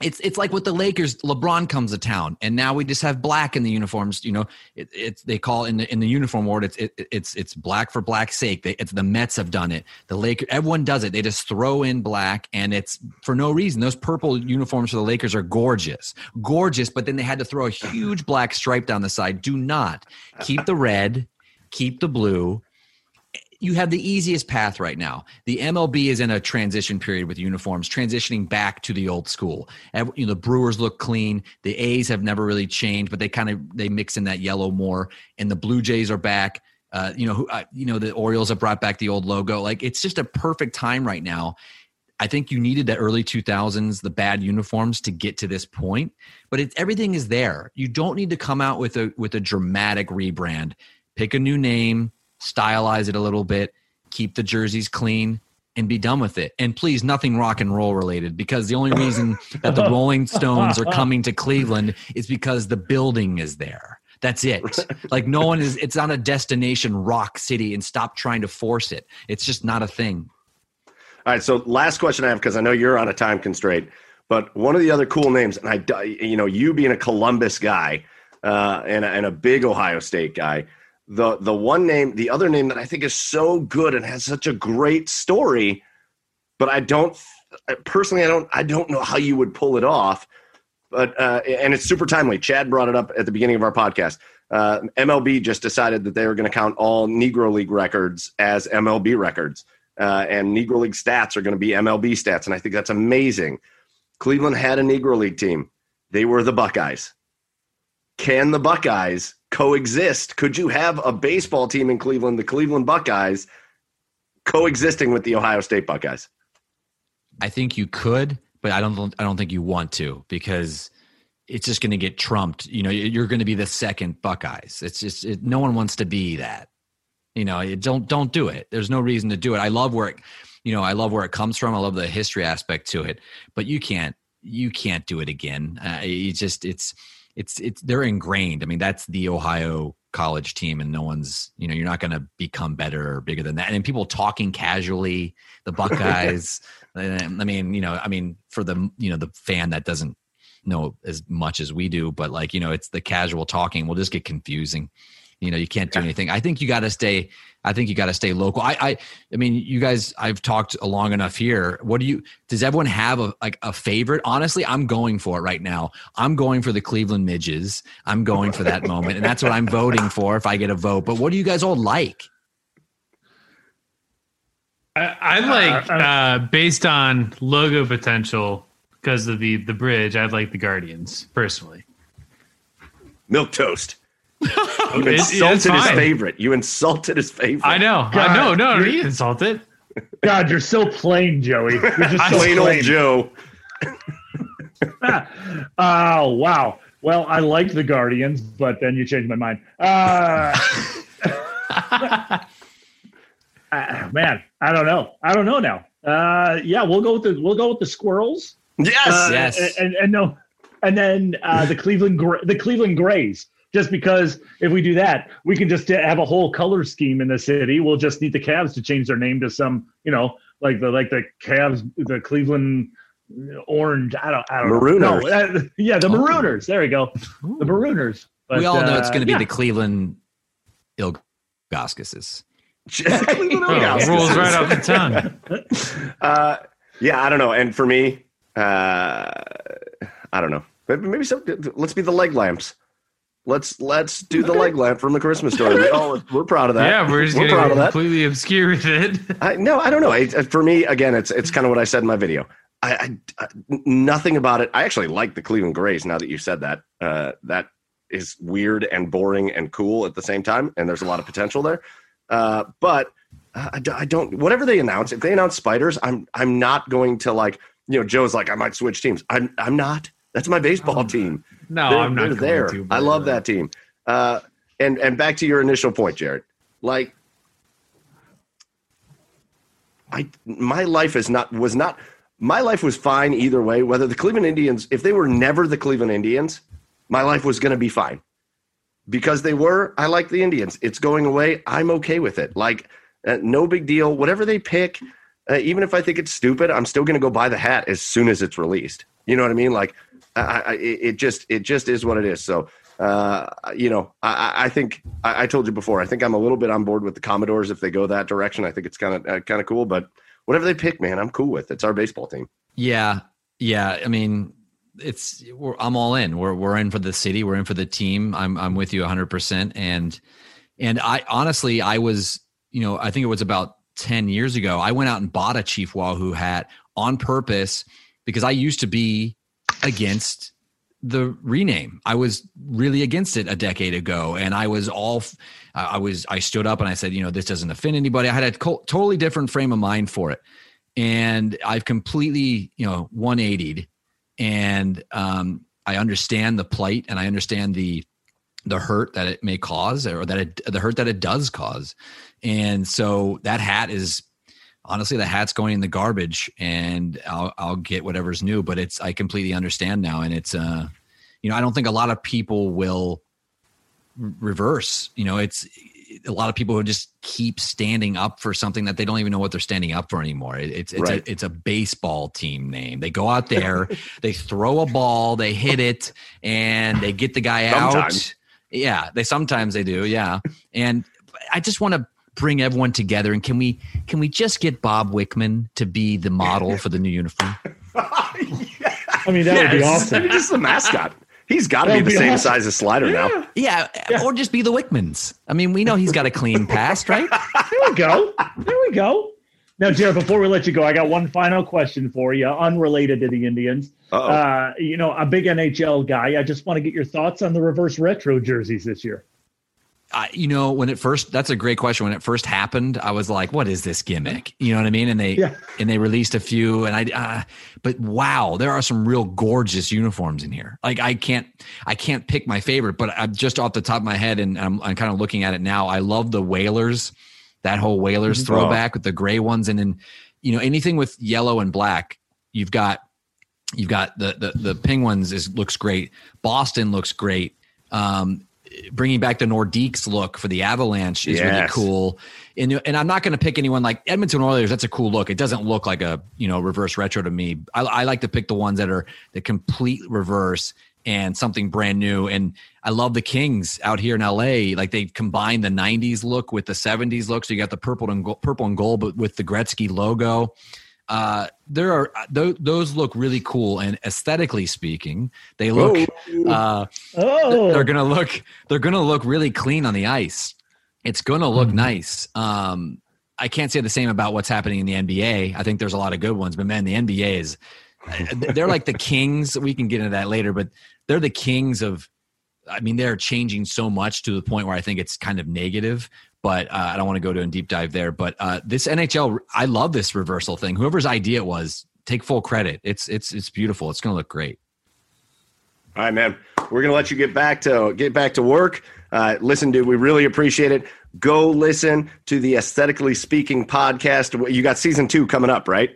it's it's like with the Lakers. LeBron comes to town, and now we just have black in the uniforms. You know, it, it's they call in the in the uniform world. It's it, it's it's black for black's sake. They, it's the Mets have done it. The Lakers, everyone does it. They just throw in black, and it's for no reason. Those purple uniforms for the Lakers are gorgeous, gorgeous. But then they had to throw a huge black stripe down the side. Do not keep the red, keep the blue, you have the easiest path right now. The MLB is in a transition period with uniforms, transitioning back to the old school. You know, the Brewers look clean. The A's have never really changed, but they kind of they mix in that yellow more. And the Blue Jays are back. Uh, you know, who, uh, you know, the Orioles have brought back the old logo. Like it's just a perfect time right now. I think you needed the early 2000s, the bad uniforms to get to this point, but it's everything is there. You don't need to come out with a with a dramatic rebrand. Pick a new name, stylize it a little bit, keep the jerseys clean, and be done with it. And please, nothing rock and roll related, because the only reason that the Rolling Stones are coming to Cleveland is because the building is there. That's it. Like no one is. It's not a destination rock city, and stop trying to force it. It's just not a thing. All right. So last question I have because I know you're on a time constraint, but one of the other cool names, and I, you know, you being a Columbus guy uh, and, and a big Ohio State guy, the the one name, the other name that I think is so good and has such a great story, but I don't personally, I don't, I don't know how you would pull it off. But uh, and it's super timely. Chad brought it up at the beginning of our podcast. Uh, MLB just decided that they were going to count all Negro League records as MLB records, uh, and Negro League stats are going to be MLB stats, and I think that's amazing. Cleveland had a Negro League team. They were the Buckeyes. Can the Buckeyes coexist? Could you have a baseball team in Cleveland, the Cleveland Buckeyes, coexisting with the Ohio State Buckeyes? I think you could, but I don't. I don't think you want to because it's just going to get trumped. You know, you're going to be the second Buckeyes. It's just it, no one wants to be that. You know, don't don't do it. There's no reason to do it. I love where it, you know, I love where it comes from. I love the history aspect to it, but you can't you can't do it again. Uh, you just it's it's it's they're ingrained. I mean, that's the Ohio college team, and no one's you know you're not going to become better or bigger than that. And people talking casually, the [laughs] Buckeyes. I mean, you know, I mean, for the you know the fan that doesn't know as much as we do, but like you know, it's the casual talking will just get confusing. You know, you can't do anything. I think you got to stay. I think you got to stay local. I, I, I mean, you guys, I've talked long enough here. What do you? Does everyone have a like a favorite? Honestly, I'm going for it right now. I'm going for the Cleveland Midges. I'm going for that moment, and that's what I'm voting for if I get a vote. But what do you guys all like? I, I like uh, uh, based on logo potential because of the the bridge. I like the Guardians personally. Milk toast. [laughs] You insulted his favorite. You insulted his favorite. I know. God, I know. No, you insulted. God, you're so plain, Joey. You're just [laughs] so plain, plain old Joe. [laughs] oh wow. Well, I like the Guardians, but then you changed my mind. Uh, uh, man, I don't know. I don't know now. Uh, yeah, we'll go with the we'll go with the Squirrels. Yes, uh, yes, and, and, and no, and then uh, the Cleveland the Cleveland Grays just because if we do that, we can just have a whole color scheme in the city. We'll just need the Cavs to change their name to some, you know, like the like the Cavs, the Cleveland Orange. I don't, I don't Marooners. know. No, uh, yeah, the Marooners. There we go, the Marooners. But, we all know uh, it's going to be yeah. the Cleveland Ilgauskas. [laughs] Cleveland oh, rolls right off the tongue. [laughs] uh, yeah, I don't know. And for me, uh, I don't know. Maybe some. Let's be the leg lamps. Let's let's do the leg lamp from the Christmas story. We all, we're proud of that. Yeah, we're just we're proud of that. completely obscure with it. I, no, I don't know. I, for me, again, it's it's kind of what I said in my video. I, I, nothing about it. I actually like the Cleveland Grays. Now that you said that, uh, that is weird and boring and cool at the same time, and there's a lot of potential there. Uh, but I, I don't. Whatever they announce, if they announce spiders, I'm I'm not going to like. You know, Joe's like, I might switch teams. I'm I'm not. That's my baseball oh, team. No, they're, I'm not there. To, I love that team. Uh, and and back to your initial point, Jared. Like, I my life is not was not my life was fine either way. Whether the Cleveland Indians, if they were never the Cleveland Indians, my life was going to be fine because they were. I like the Indians. It's going away. I'm okay with it. Like, uh, no big deal. Whatever they pick, uh, even if I think it's stupid, I'm still going to go buy the hat as soon as it's released. You know what I mean? Like, I, I, it just it just is what it is. So uh, you know, I, I think I, I, told you before. I think I'm a little bit on board with the Commodores if they go that direction. I think it's kind of uh, kind of cool. But whatever they pick, man, I'm cool with. It's our baseball team. Yeah, yeah. I mean, it's I'm all in. We're we're in for the city. We're in for the team. I'm I'm with you 100. percent And and I honestly, I was you know I think it was about 10 years ago. I went out and bought a Chief Wahoo hat on purpose because I used to be against the rename. I was really against it a decade ago, and I was all, I was, I stood up and I said, you know, this doesn't offend anybody. I had a totally different frame of mind for it, and I've completely, you know, 180'd, and um, I understand the plight and I understand the the hurt that it may cause or that it the hurt that it does cause, and so that hat is honestly the hat's going in the garbage and I'll, I'll get whatever's new but it's i completely understand now and it's uh you know i don't think a lot of people will reverse you know it's a lot of people who just keep standing up for something that they don't even know what they're standing up for anymore. It's it's right. a, it's a baseball team name. They go out there, [laughs] they throw a ball, they hit it, and they get the guy sometimes. out. Yeah, they sometimes they do. Yeah, and I just want to bring everyone together and can we can we just get Bob Wickman to be the model for the new uniform? [laughs] yeah. I mean that yes. would be awesome. I mean, just the mascot. He's got to be the be same awesome. size as Slider yeah. now. Yeah. yeah, or just be the Wickmans. I mean, we know he's got a clean past, right? [laughs] There we go. There we go. Now, Jared, before we let you go, I got one final question for you, unrelated to the Indians. Uh, you know, a big NHL guy. I just want to get your thoughts on the reverse retro jerseys this year. Uh, you know, when it first, that's a great question. When it first happened, I was like, "What is this gimmick?" You know what I mean? And they yeah. and they released a few, and I, uh, but wow, there are some real gorgeous uniforms in here. Like I can't, I can't pick my favorite, but I'm just off the top of my head, and I'm, I'm kind of looking at it now. I love the Whalers that whole Whalers mm-hmm. throwback with the gray ones, and then you know anything with yellow and black. You've got you've got the the the Penguins is looks great. Boston looks great. Um, bringing back the Nordiques look for the Avalanche is yes. really cool. And and I'm not going to pick anyone like Edmonton Oilers. That's a cool look. It doesn't look like a you know reverse retro to me. I, I like to pick the ones that are the complete reverse and something brand new. And I love the Kings out here in LA. Like they combine the '90s look with the '70s look. So you got the purple and gold, purple and gold, but with the Gretzky logo. Uh, there are th- those look really cool, and aesthetically speaking, they look. Uh, oh. They're gonna look. They're gonna look really clean on the ice. It's gonna look mm-hmm. nice. Um, I can't say the same about what's happening in the NBA. I think there's a lot of good ones, but man, the NBA is they're like the kings. We can get into that later, but they're the kings of. I mean, they're changing so much to the point where I think it's kind of negative. But uh, I don't want to go to a deep dive there. But uh, this NHL, I love this reversal thing. Whoever's idea it was, take full credit. It's it's it's beautiful. It's going to look great. All right, man. We're gonna let you get back to get back to work. Uh, listen, dude, we really appreciate it. Go listen to the Aesthetically Speaking podcast. You got season two coming up, right?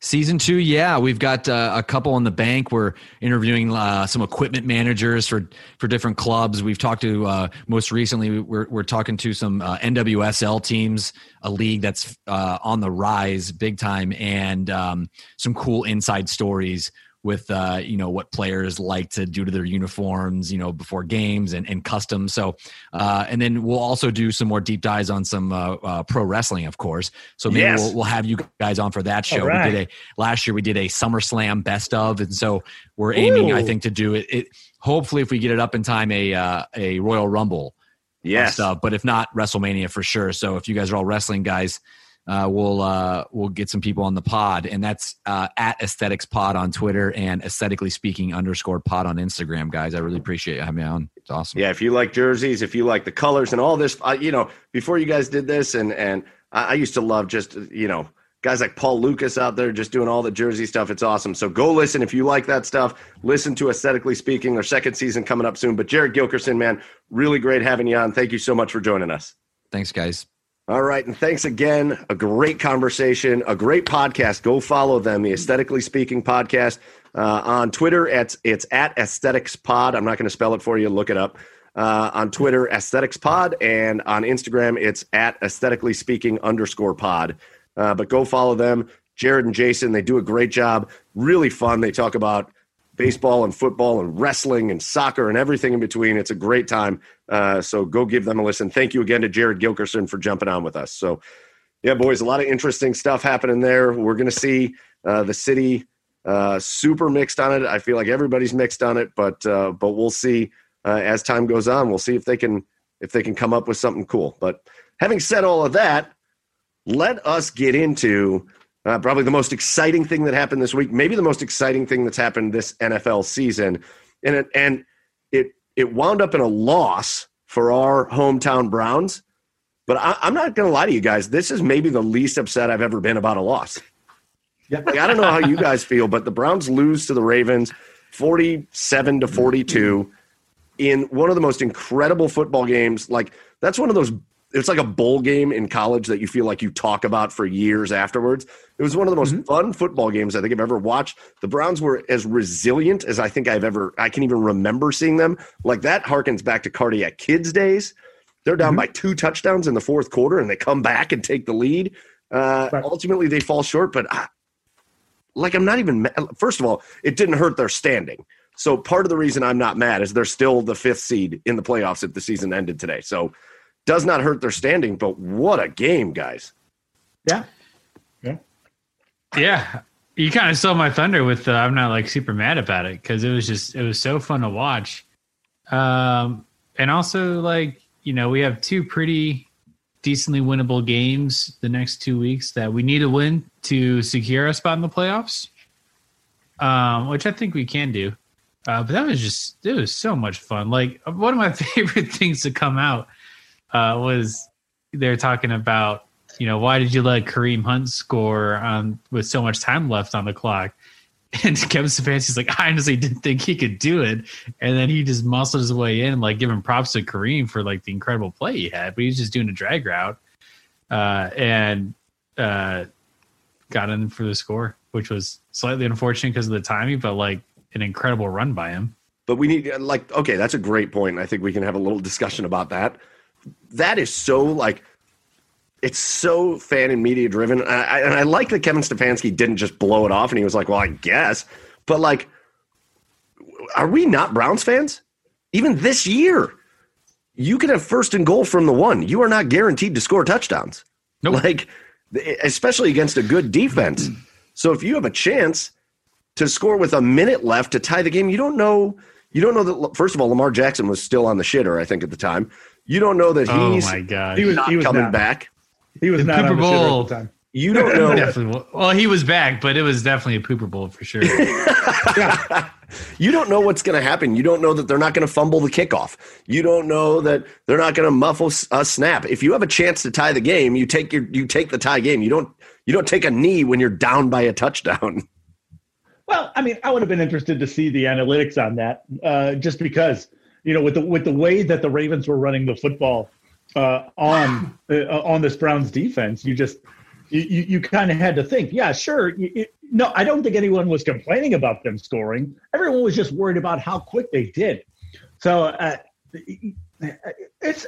Season two, yeah, we've got uh, a couple on the bank. We're interviewing uh, some equipment managers for for different clubs. We've talked to uh, most recently. We're we're talking to some uh, NWSL teams, a league that's uh, on the rise, big time, and um, some cool inside stories with uh, you know what players like to do to their uniforms, you know, before games and, and custom. So, uh, and then we'll also do some more deep dives on some uh, uh pro wrestling, of course. So maybe yes. we'll, we'll have you guys on for that show. Right. We did a last year. We did a SummerSlam best of, and so we're aiming, Ooh. I think, to do it, it. Hopefully, if we get it up in time, a uh, a Royal Rumble. Yes. Stuff, but if not, WrestleMania for sure. So if you guys are all wrestling guys, uh, we'll uh, we'll get some people on the pod, and that's uh, at Aesthetics Pod on Twitter and Aesthetically Speaking underscore Pod on Instagram, guys. I really appreciate you having me on. It's awesome. Yeah, if you like jerseys, if you like the colors and all this, you know, before you guys did this, and and I, I used to love just you know guys like Paul Lukas out there just doing all the jersey stuff. It's awesome. So go listen if you like that stuff. Listen to Aesthetically Speaking, their second season coming up soon. But Jared Gilkerson, man, really great having you on. Thank you so much for joining us. Thanks, guys. All right. And thanks again. A great conversation, a great podcast. Go follow them, the Aesthetically Speaking podcast uh, on Twitter. It's, it's at Aesthetics Pod. I'm not going to spell it for you. Look it up. Uh, on Twitter, Aesthetics Pod, and on Instagram, it's at Aesthetically Speaking underscore pod. Uh, but go follow them. Jared and Jason, they do a great job. Really fun. They talk about baseball and football and wrestling and soccer and everything in between. It's a great time. Uh, so go give them a listen. Thank you again to Jared Gilkerson for jumping on with us. So, yeah, boys, a lot of interesting stuff happening there. We're going to see uh, the city uh, super mixed on it. I feel like everybody's mixed on it, but uh, but we'll see uh, as time goes on. We'll see if they can if they can come up with something cool. But having said all of that, let us get into uh, probably the most exciting thing that happened this week, maybe the most exciting thing that's happened this NFL season, and it and it it wound up in a loss for our hometown Browns. But I, am not going to lie to you guys. This is maybe the least upset I've ever been about a loss. Yeah. Like, I don't know how you guys feel, but the Browns lose to the Ravens 47 to 42 in one of the most incredible football games. Like, that's one of those it's like a bowl game in college that you feel like you talk about for years afterwards. It was one of the most mm-hmm. fun football games I think I've ever watched. The Browns were as resilient as I think I've ever I can even remember seeing them. Like that harkens back to cardiac kids days. They're down mm-hmm. by two touchdowns in the fourth quarter and they come back and take the lead. Uh, right. Ultimately, they fall short, but I, like I'm not even. First of all, it didn't hurt their standing. So part of the reason I'm not mad is they're still the fifth seed in the playoffs if the season ended today. So does not hurt their standing, but what a game, guys. Yeah. Yeah. Yeah. You kind of stole my thunder with the, I'm not like super mad about it because it was just, it was so fun to watch. Um, and also, like, you know, we have two pretty decently winnable games the next two weeks that we need to win to secure a spot in the playoffs, um, which I think we can do. Uh, but that was just it was so much fun. Like one of my [laughs] favorite things to come out uh, was they're talking about you know why did you let Kareem Hunt score with so much time left on the clock? [laughs] And Kevin Stefanski's like, I honestly didn't think he could do it. And then he just muscled his way in, like giving props to Kareem for like the incredible play he had. But he was just doing a drag route. Uh, and uh, got in for the score, which was slightly unfortunate because of the timing, but like an incredible run by him. But we need like okay, that's a great point. I think we can have a little discussion about that. That is so like it's so fan and media driven. And I, and I like that Kevin Stefanski didn't just blow it off and he was like, "Well, I guess." But like, are we not Browns fans? Even this year, you can have first and goal from the one. You are not guaranteed to score touchdowns. Nope. Like, especially against a good defense. so if you have a chance to score with a minute left to tie the game, you don't know. You don't know that. First of all, Lamar Jackson was still on the shitter. I think at the time. You don't know that Oh he's my god, He was, not he was coming not. back. He was The not Cooper on the Bowl. at the time. You don't know. definitely. Well, he was back, but it was definitely a pooper bowl for sure. [laughs] you don't know what's going to happen. You don't know that they're not going to fumble the kickoff. You don't know that they're not going to muffle a snap. If you have a chance to tie the game, you take your you take the tie game. You don't you don't take a knee when you're down by a touchdown. Well, I mean, I would have been interested to see the analytics on that, uh, just because you know, with the with the way that the Ravens were running the football uh, on uh, on this Browns defense, you just you you, kind of had to think, yeah, sure. You- no, I don't think anyone was complaining about them scoring. Everyone was just worried about how quick they did. So uh, it's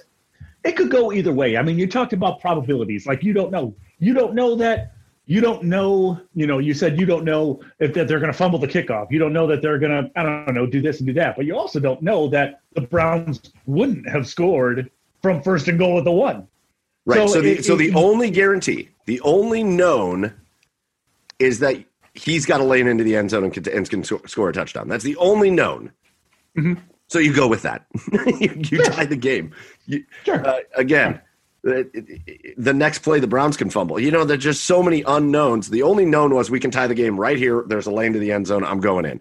it could go either way. I mean, you talked about probabilities, like you don't know, you don't know that you don't know, you know, you said you don't know if that they're going to fumble the kickoff. You don't know that they're going to, I don't know, do this and do that. But you also don't know that the Browns wouldn't have scored from first and goal at the one. Right. So, So the it- so the it- only guarantee, the only known, is that he's got to lane into the end zone and can, and can score a touchdown. That's the only known. Mm-hmm. So you go with that. [laughs] you you tie the game. You, Sure. uh, again, the, next play the Browns can fumble. You know, there's just so many unknowns. The only known was we can tie the game right here. There's a lane to the end zone. I'm going in.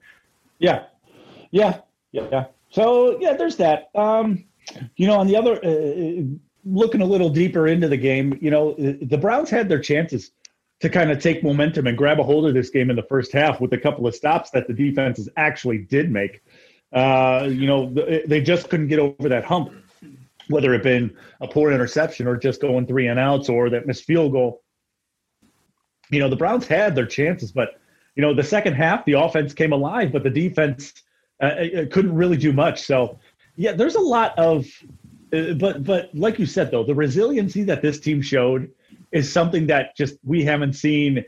Yeah, yeah, yeah. So yeah, there's that. Um, you know, on the other, uh, looking a little deeper into the game, you know, the Browns had their chances to kind of take momentum and grab a hold of this game in the first half with a couple of stops that the defenses actually did make. Uh, you know, they just couldn't get over that hump, whether it been a poor interception or just going three and outs or that missed field goal. You know, the Browns had their chances, but you know, the second half, the offense came alive, but the defense uh, uh, couldn't really do much. So, yeah, there's a lot of, uh, but but like you said though, the resiliency that this team showed is something that just we haven't seen.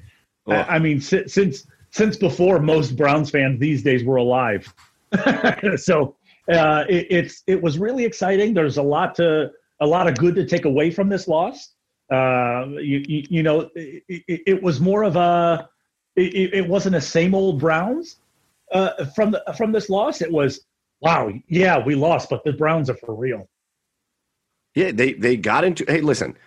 Oh. I I mean, si- since since before most Browns fans these days were alive. [laughs] so uh, it, it's it was really exciting. There's a lot to a lot of good to take away from this loss. Uh, you, you, you know, it, it, it was more of a it, it wasn't a same old Browns uh, from the from this loss. It was wow, yeah, we lost, but the Browns are for real. Yeah, they they got into. Hey, listen.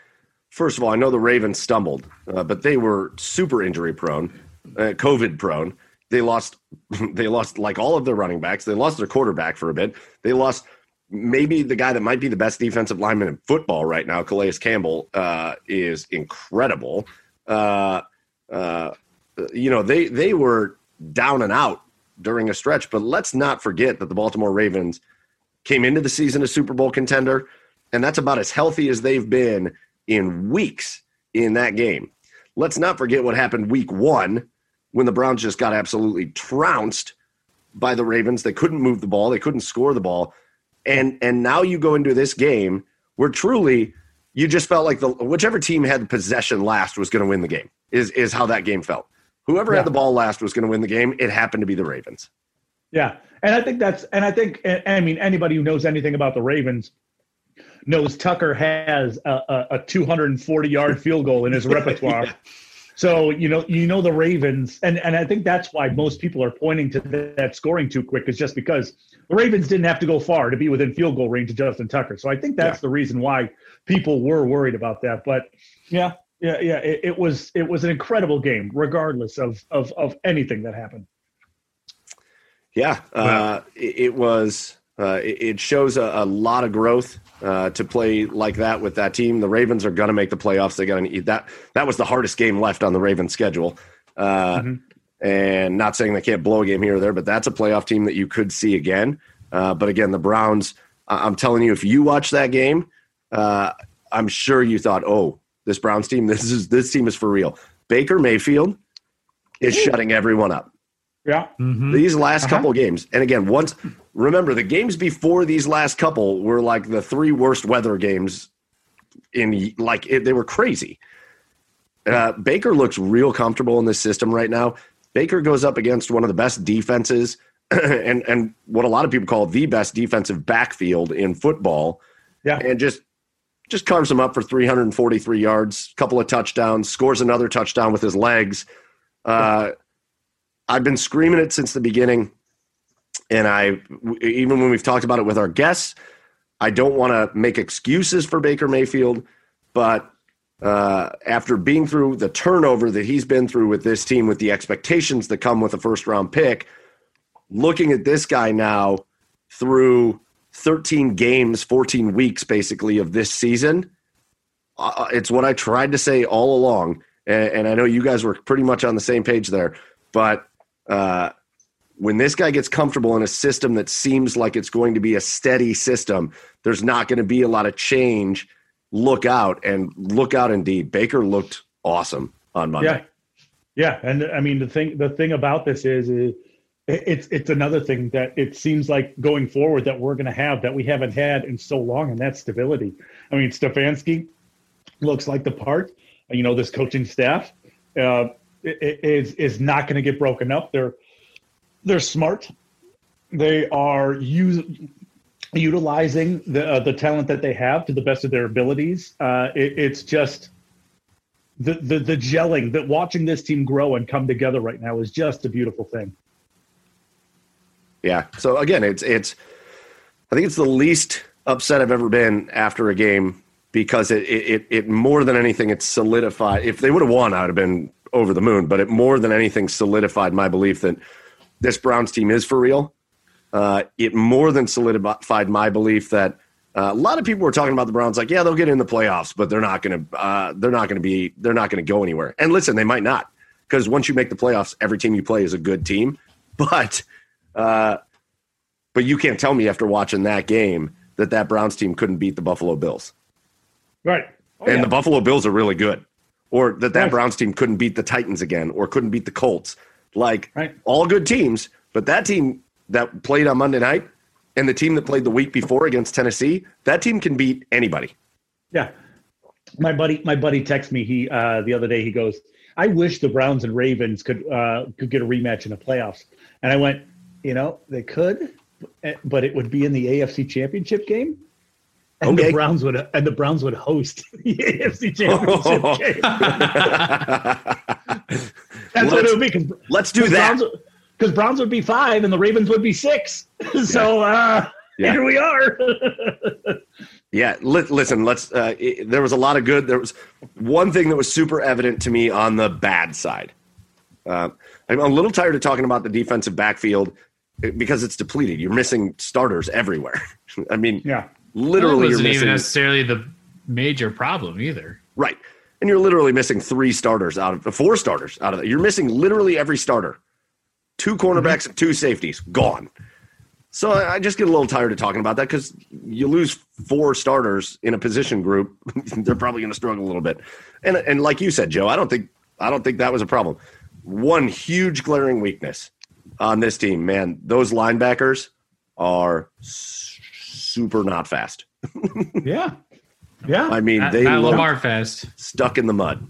First of all, I know the Ravens stumbled, uh, but they were super injury prone, uh, COVID prone. They lost. [laughs] They lost like all of their running backs. They lost their quarterback for a bit. They lost maybe the guy that might be the best defensive lineman in football right now, Calais Campbell, uh, is incredible. Uh, uh, you know, they they were down and out during a stretch, but let's not forget that the Baltimore Ravens came into the season a Super Bowl contender, and that's about as healthy as they've been in weeks in that game. Let's not forget what happened week one when the Browns just got absolutely trounced by the Ravens. They couldn't move the ball, they couldn't score the ball. And and now you go into this game where truly you just felt like the whichever team had possession last was going to win the game. Is is how that game felt. Whoever Yeah. had the ball last was going to win the game. It happened to be the Ravens. Yeah, and I think that's and I think and, I mean anybody who knows anything about the Ravens knows Tucker has a, a, a 240 yard field goal in his repertoire. [laughs] So you know, you know the Ravens, and and I think that's why most people are pointing to that scoring too quick is just because the Ravens didn't have to go far to be within field goal range of Justin Tucker. So I think that's yeah. the reason why people were worried about that. But yeah, yeah, yeah, it, it was it was an incredible game, regardless of of of anything that happened. Yeah, uh, it, it, was. Uh, it, it, shows a, a, lot of growth uh, to play like that with that team. The Ravens are going to make the playoffs. They're going to eat that. That was the hardest game left on the Ravens schedule. Uh, mm-hmm. And not saying they can't blow a game here or there, but that's a playoff team that you could see again. Uh, but again, the Browns. I'm telling you, if you watch that game, uh, I'm sure you thought, "Oh, this Browns team, [laughs] this is this team is for real." Baker Mayfield is shutting everyone up. Yeah. Mm-hmm. These last uh-huh. couple games, and again, once remember the games before these last couple were like the three worst weather games in like it, they were crazy. Uh, Baker looks real comfortable in this system right now. Baker goes up against one of the best defenses [clears throat] and and what a lot of people call the best defensive backfield in football. Yeah. And just just carves him up for 343 yards, couple of touchdowns, scores another touchdown with his legs. Uh, I've been screaming it since the beginning, and I even when we've talked about it with our guests, I don't want to make excuses for Baker Mayfield, but uh, after being through the turnover that he's been through with this team, with the expectations that come with a first round pick, looking at this guy now through 13 games, 14 weeks basically of this season, uh, it's what I tried to say all along. And, and I know you guys were pretty much on the same page there, but uh, when this guy gets comfortable in a system that seems like it's going to be a steady system, there's not going to be a lot of change. Look out and look out indeed. Baker looked awesome on Monday. Yeah. Yeah, and I mean the thing the thing about this is, is it's it's another thing that it seems like going forward that we're going to have that we haven't had in so long, and that's stability. I mean, Stefanski looks like the part. You know, this coaching staff. Uh, is is not going to get broken up. They're they're smart. They are use, utilizing the uh, the talent that they have to the best of their abilities. Uh, it, it's just the, the the gelling that watching this team grow and come together right now is just a beautiful thing. Yeah. So again, it's it's I think it's the least upset I've ever been after a game because it it, it more than anything it's solidified. If they would have won, I'd have been over the moon, but it more than anything solidified my belief that this Browns team is for real. Uh, it more than solidified my belief that uh, a lot of people were talking about the Browns like, yeah, they'll get in the playoffs, but they're not going to. Uh, they're not going to be. They're not going to go anywhere. And listen, they might not because once you make the playoffs, every team you play is a good team. [laughs] But, uh, but you can't tell me after watching that game that that Browns team couldn't beat the Buffalo Bills. Right. Oh, and yeah. the Buffalo Bills are really good or that that right. Browns team couldn't beat the Titans again or couldn't beat the Colts. Like right. all good teams, but that team that played on Monday night and the team that played the week before against Tennessee, that team can beat anybody. Yeah. My buddy my buddy texted me he uh, the other day he goes, "I wish the Browns and Ravens could uh, could get a rematch in the playoffs." And I went, "You know, they could, but it would be in the AFC Championship game." And okay. the Browns would and the Browns would host [laughs] the AFC Championship oh. game. [laughs] That's let's, what it would be. Let's do that. Because Browns, Browns, would be five and the Ravens would be six. [laughs] so uh, yeah. here we are. yeah, li- listen. Let's. Uh, it, there was a lot of good. There was one thing that was super evident to me on the bad side. Uh, I'm a little tired of talking about the defensive backfield eh, because it's depleted. You're missing starters everywhere. I mean, yeah literally wasn't even necessarily the major problem either. Right. And you're literally missing three starters out of four starters out of it. You're missing literally every starter. Two cornerbacks mm-hmm. and two safeties gone. So I just get a little tired of talking about that because you lose four starters in a position group, [laughs] they're probably going to struggle a little bit. And and like you said, Joe, I don't think I don't think that was a problem. One huge glaring weakness on this team, man, those linebackers are super not fast. [laughs] yeah. Yeah. I mean, not, they not Lamar fast. Stuck in the mud.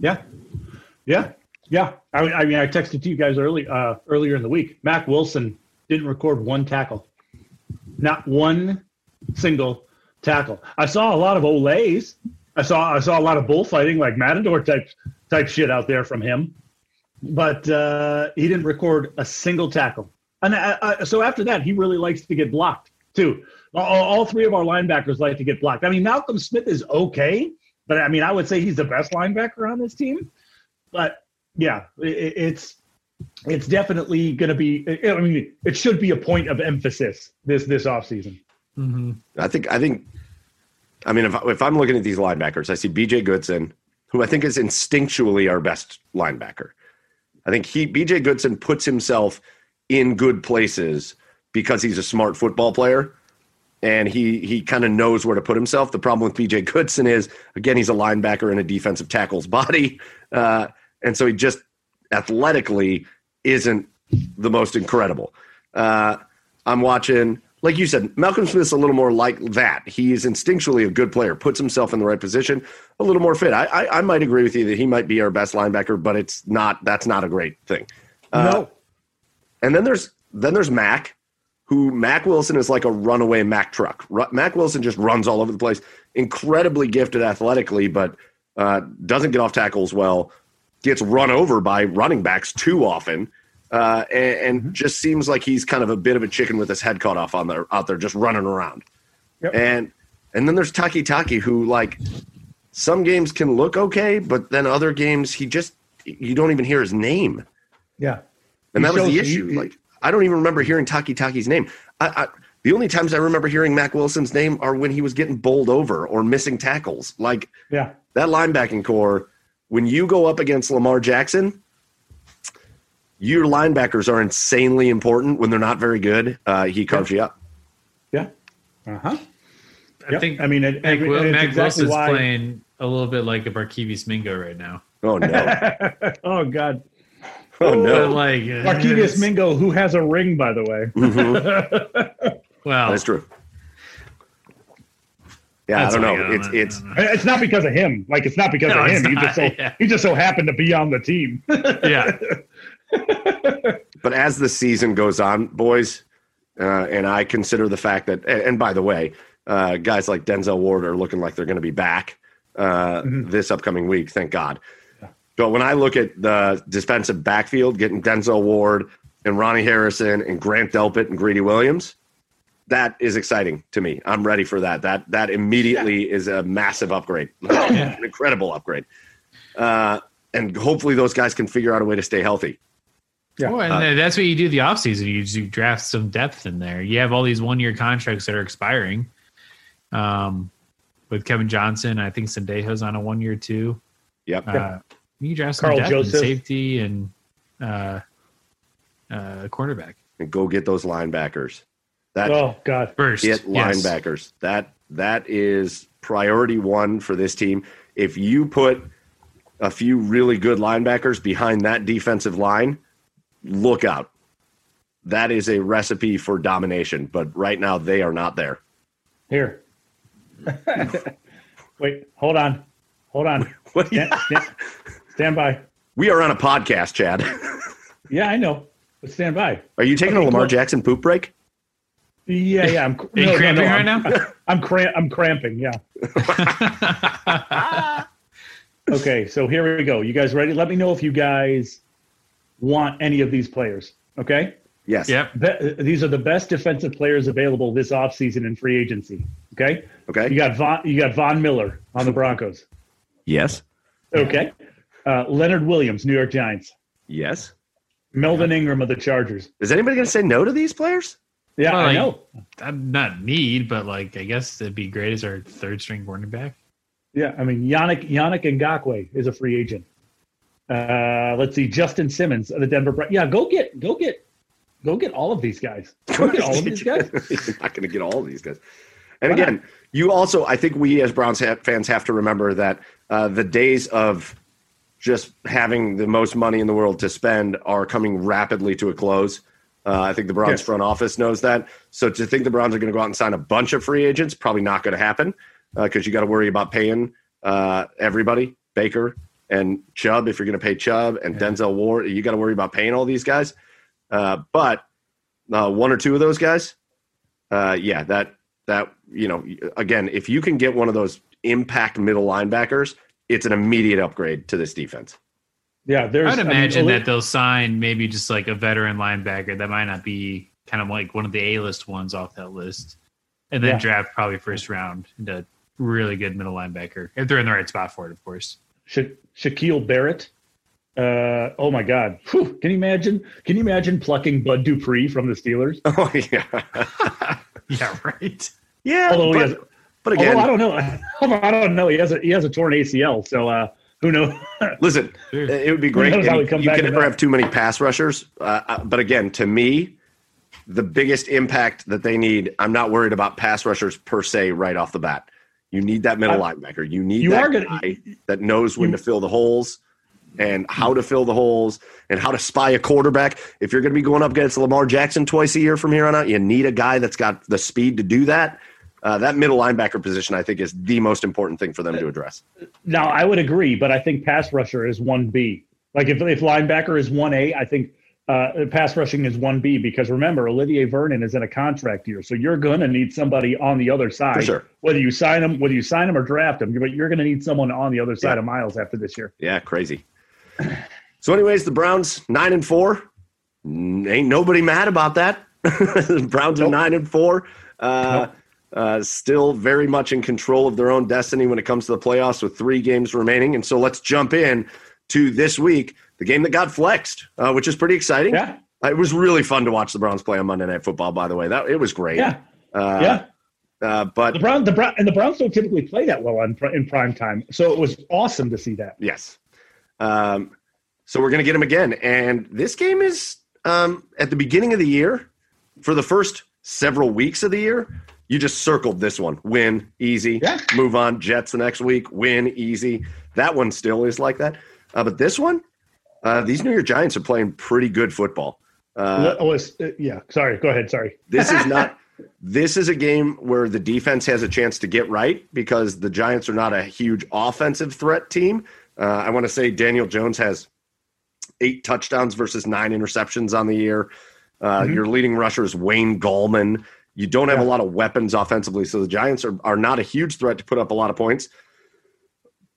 Yeah. Yeah. Yeah. I, I mean, I texted to you guys early uh, earlier in the week. Mack Wilson didn't record one tackle. Not one single tackle. I saw a lot of olays. I saw I saw a lot of bullfighting, like Matador type type shit out there from him, but uh, he didn't record a single tackle. And I, I, so after that, he really likes to get blocked too. All, all three of our linebackers like to get blocked. I mean, Malcolm Smith is okay, but I mean, I would say he's the best linebacker on this team. But yeah, it, it's it's definitely going to be. I mean, it should be a point of emphasis this this offseason. Mm-hmm. I think. I think. I mean, if if I'm looking at these linebackers, I see B.J. Goodson, who I think is instinctually our best linebacker. I think he B.J. Goodson puts himself in good places because he's a smart football player and he he kind of knows where to put himself. The problem with BJ Goodson is again he's a linebacker in a defensive tackle's body, uh, and so he just athletically isn't the most incredible. Uh, I'm watching, like you said, Malcolm Smith's a little more like that. He's instinctually a good player, puts himself in the right position, a little more fit. I, I, I might agree with you that he might be our best linebacker, but it's not. That's not a great thing. Uh, no. And then there's then there's Mack, who Mack Wilson is like a runaway Mack truck. Mack Wilson just runs all over the place. Incredibly gifted athletically, but uh, doesn't get off tackles well. Gets run over by running backs too often, uh, and, and mm-hmm. just seems like he's kind of a bit of a chicken with his head cut off on there out there, just running around. Yep. And and then there's Takitaki, who like some games can look okay, but then other games he just you don't even hear his name. Yeah, and he that was the issue. He, like I don't even remember hearing Takitaki's name. I, I, the only times I remember hearing Mack Wilson's name are when he was getting bowled over or missing tackles. Like yeah, that linebacking core. When you go up against Lamar Jackson, your linebackers are insanely important. When they're not very good, uh, he carves yeah. you up. Yeah. Uh huh. I yep. think. I mean, it, Mack, it, Mack exactly Wilson's why... playing a little bit like a Barkevious Mingo right now. Oh no! [laughs] oh god! Oh no! But like Barkevious Mingo, who has a ring, by the way. Mm-hmm. [laughs] well, that's true. Yeah, I don't know. It's it's it's not because of him. Like it's not because no, of him. Not, he just so yeah. he just so happened to be on the team. [laughs] yeah. [laughs] but as the season goes on, boys, uh, and I consider the fact that, and, and by the way, uh, guys like Denzel Ward are looking like they're going to be back uh, mm-hmm. this upcoming week. Thank God. But when I look at the defensive backfield, getting Denzel Ward and Ronnie Harrison and Grant Delpit and Greedy Williams, that is exciting to me. I'm ready for that. That that immediately yeah. is a massive upgrade, [clears throat] an incredible upgrade. Uh, and hopefully those guys can figure out a way to stay healthy. Yeah, well, and uh, that's what you do the offseason. You, you draft some depth in there. You have all these one year contracts that are expiring. Um, with Kevin Johnson, I think Sendejo's on a one year too. Yep. Uh, you draft some Karl depth Joseph. and safety and uh, uh, cornerback. And go get those linebackers. That oh god, first get yes. linebackers. That that is priority one for this team. If you put a few really good linebackers behind that defensive line, look out. That is a recipe for domination. But right now, they are not there. Here. [laughs] Wait, hold on. Hold on. What? Stand, stand, Stand by. We are on a podcast, Chad. [laughs] yeah, I know. But stand by. Are you taking okay, a Lamar cool. Jackson poop break? Yeah, yeah. I'm Are you no, cramping no, no, right I'm, now? [laughs] I'm, cramp. I'm cramping. Yeah. [laughs] okay, so here we go. You guys ready? Let me know if you guys want any of these players. Okay. Yes. Yep. Be- these are the best defensive players available this offseason in free agency. Okay. Okay. You got Von. You got Von Miller on the Broncos. Yes. Okay. Uh, Leonard Williams, New York Giants. Yes. Melvin Ingram of the Chargers. Is anybody going to say no to these players? Yeah, well, I know. I'm not need, but like I guess it'd be great as our third string cornerback. Yeah, I mean Yannick Yannick Ngakoue is a free agent. Uh, let's see, Justin Simmons of the Denver. Bra- yeah, go get go get go get all of these guys. Go get all of these guys. [laughs] You're not going to get all of these guys. And Why again, not? you also, I think we as Browns fans have to remember that uh, the days of just having the most money in the world to spend are coming rapidly to a close. Uh, I think the Browns front office knows that. So to think the Browns are going to go out and sign a bunch of free agents, probably not going to happen because uh, you got to worry about paying uh, everybody, Baker and Chubb, if you're going to pay Chubb and yeah. Denzel Ward, you got to worry about paying all these guys. Uh, but uh, one or two of those guys, uh, yeah, that that you know, again, if you can get one of those impact middle linebackers, it's an immediate upgrade to this defense. Yeah, there's. I'd imagine I mean, that they'll sign maybe just like a veteran linebacker that might not be kind of like one of the A list ones off that list, and then Yeah. draft probably first round into really good middle linebacker if they're in the right spot for it, of course. Sha- Shaquil Barrett. Uh, oh my God! Whew, can you imagine? Can you imagine plucking Bud Dupree from the Steelers? [laughs] Oh yeah, [laughs] Yeah, right. yeah. Although he has- but again, Although I don't know. [laughs] I don't know. He has a he has a torn ACL. So uh, who knows? [laughs] listen, it would be great. how and he you back can never that. have too many pass rushers. Uh, uh, but again, to me, the biggest impact that they need, I'm not worried about pass rushers per se right off the bat. You need that middle I- linebacker. You need you that are gonna- guy that knows when to fill the holes and how to fill the holes and how to spy a quarterback. If you're going to be going up against Lamar Jackson twice a year from here on out, you need a guy that's got the speed to do that. Uh, that middle linebacker position, I think, is the most important thing for them to address. Now I would agree, but I think pass rusher is one B. Like if if linebacker is one A, I think uh, pass rushing is one B because remember Olivier Vernon is in a contract year, so you're going to need somebody on the other side. For sure. Whether you sign him, whether you sign him or draft him, but you're going to need someone on the other side Yeah. of Myles after this year. Yeah, crazy. So, anyways, the Browns nine and four. Ain't nobody mad about that. [laughs] Browns are nine and four. Uh, uh, still very much in control of their own destiny when it comes to the playoffs with three games remaining. And so let's jump in to this week, the game that got flexed, uh, which is pretty exciting. Yeah, It was really fun to watch the Browns play on Monday Night Football. By the way, that it was great. yeah, uh, yeah. Uh, but The Brown, the Brown, and the Browns don't typically play that well on in prime time, so it was awesome to see that. Yes. Um, so we're going to get them again. And this game is um, at the beginning of the year, for the first several weeks of the year, you just circled this one win, easy, Yeah. move on, Jets the next week, win, easy. That one still is like that. Uh, but this one, uh, these New York Giants are playing pretty good football. Uh, was uh, yeah? Sorry, go ahead. Sorry. [laughs] this is not. This is a game where the defense has a chance to get right because the Giants are not a huge offensive threat team. Uh, I want to say Daniel Jones has eight touchdowns versus nine interceptions on the year. Uh, Mhm. Your leading rusher is Wayne Gallman. You don't have Yeah. a lot of weapons offensively, so the Giants are, are not a huge threat to put up a lot of points.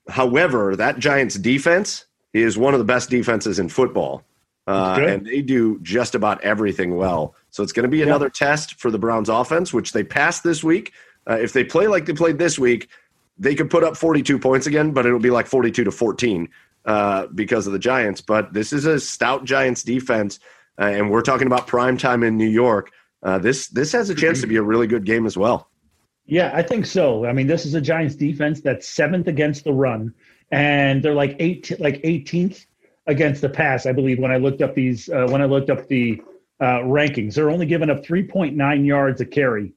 However, that Giants defense is one of the best defenses in football. Uh, and they do just about everything well. So it's going to be another test for the Browns offense, which they passed this week. Uh, if they play like they played this week, they could put up 42 points again, but it'll be like 42 to 14 uh, because of the Giants. But this is a stout Giants defense, uh, and we're talking about prime time in New York. Uh, this this has a chance to be a really good game as well. Yeah, I think so. I mean, this is a Giants defense that's seventh against the run, and they're like eight, like 18th against the pass. I believe when I looked up these, uh, when I looked up the uh, rankings, they're only giving up 3.9 yards a carry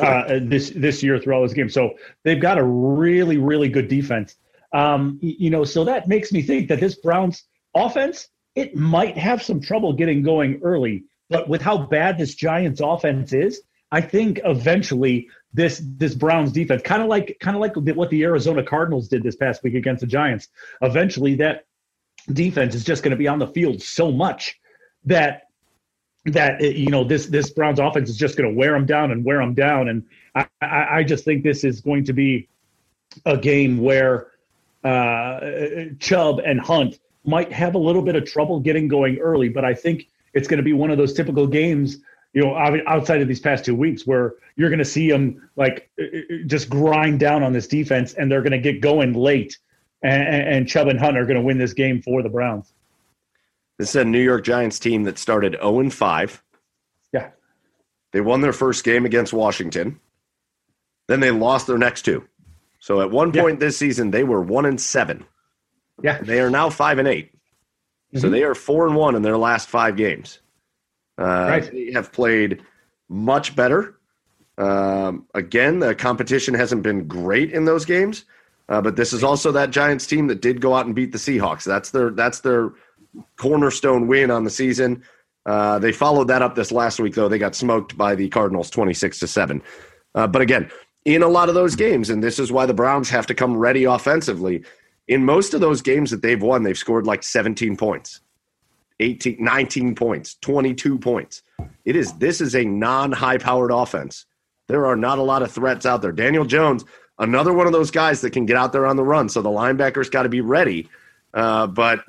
uh, this this year through all this game. So they've got a really, really good defense. Um, you know, so that makes me think that this Browns offense it might have some trouble getting going early, but with how bad this Giants offense is, I think eventually this this Browns defense, kind of like kind of like what the Arizona Cardinals did this past week against the Giants, eventually that defense is just going to be on the field so much that that you know this this Browns offense is just going to wear them down and wear them down, and I, I, I just think this is going to be a game where uh, Chubb and Hunt might have a little bit of trouble getting going early, but I think it's going to be one of those typical games, you know, outside of these past two weeks where you're going to see them like uh, uh, just grind down on this defense, and they're going to get going late, and, and Chubb and Hunt are going to win this game for the Browns. This is a New York Giants team that started 0 and 5. Yeah. They won their first game against Washington. Then they lost their next two. So at one Yeah. point this season, they were 1 and 7. Yeah. They are now 5 and 8. So Mhm. they are 4 and 1 in their last five games. Uh, Right. They have played much better. Um, again, the competition hasn't been great in those games, uh, but this is also that Giants team that did go out and beat the Seahawks. That's their that's their cornerstone win on the season. Uh, they followed that up this last week, though. They got smoked by the Cardinals, twenty-six to seven. Uh, but again, in a lot of those games, and this is why the Browns have to come ready offensively. In most of those games that they've won, they've scored like 17 points, 18, 19 points, 22 points. It is this is a non-high-powered offense. There are not a lot of threats out there. Daniel Jones, another one of those guys that can get out there on the run. So the linebackers got to be ready, uh, but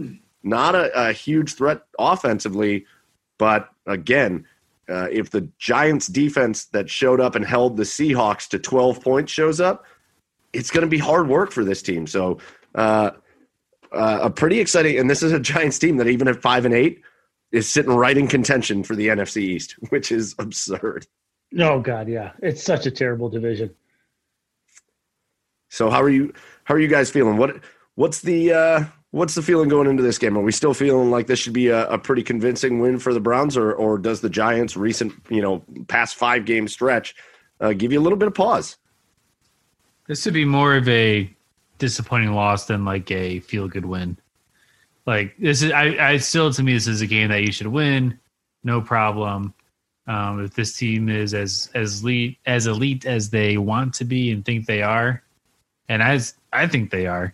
not a, a, huge threat offensively. But again, uh, if the Giants defense that showed up and held the Seahawks to 12 points shows up, it's going to be hard work for this team. So, uh, uh, a pretty exciting, and this is a Giants team that even at five and eight is sitting right in contention for the NFC East, [laughs] which is absurd. Oh God, yeah, it's such a terrible division. So how are you? How are you guys feeling? What what's the uh, what's the feeling going into this game? Are we still feeling like this should be a, a pretty convincing win for the Browns, or or does the Giants' recent you know past five game stretch uh, give you a little bit of pause? This would be more of a disappointing loss than like a feel good win. Like this is, I, I still to me this is a game that you should win, no problem. Um, if this team is as as elite as elite as they want to be and think they are, and as I think they are,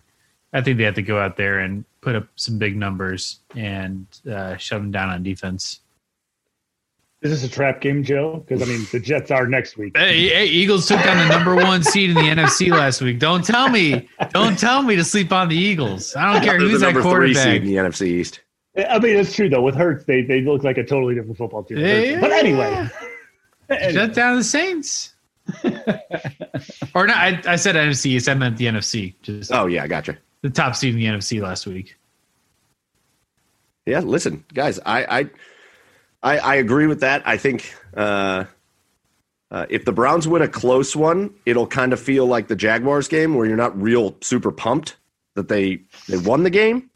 I think they have to go out there and put up some big numbers and uh, shove them down on defense. Is this a trap game, Joe? Because I mean, the Jets are next week. Hey, hey, Eagles took down the number one seed in the NFC last week. Don't tell me, don't tell me to sleep on the Eagles. I don't care who's that quarterback. Three seed in the NFC East. I mean, it's true though. With Hurts, they they look like a totally different football team. Yeah. But anyway, shut down the Saints. or not? I, I said NFC East. I meant the NFC. Just oh yeah, gotcha. The top seed in the NFC last week. Yeah, listen, guys, I I I, I agree with that. I think uh, uh, if the Browns win a close one, it'll kind of feel like the Jaguars game where you're not real super pumped that they they won the game.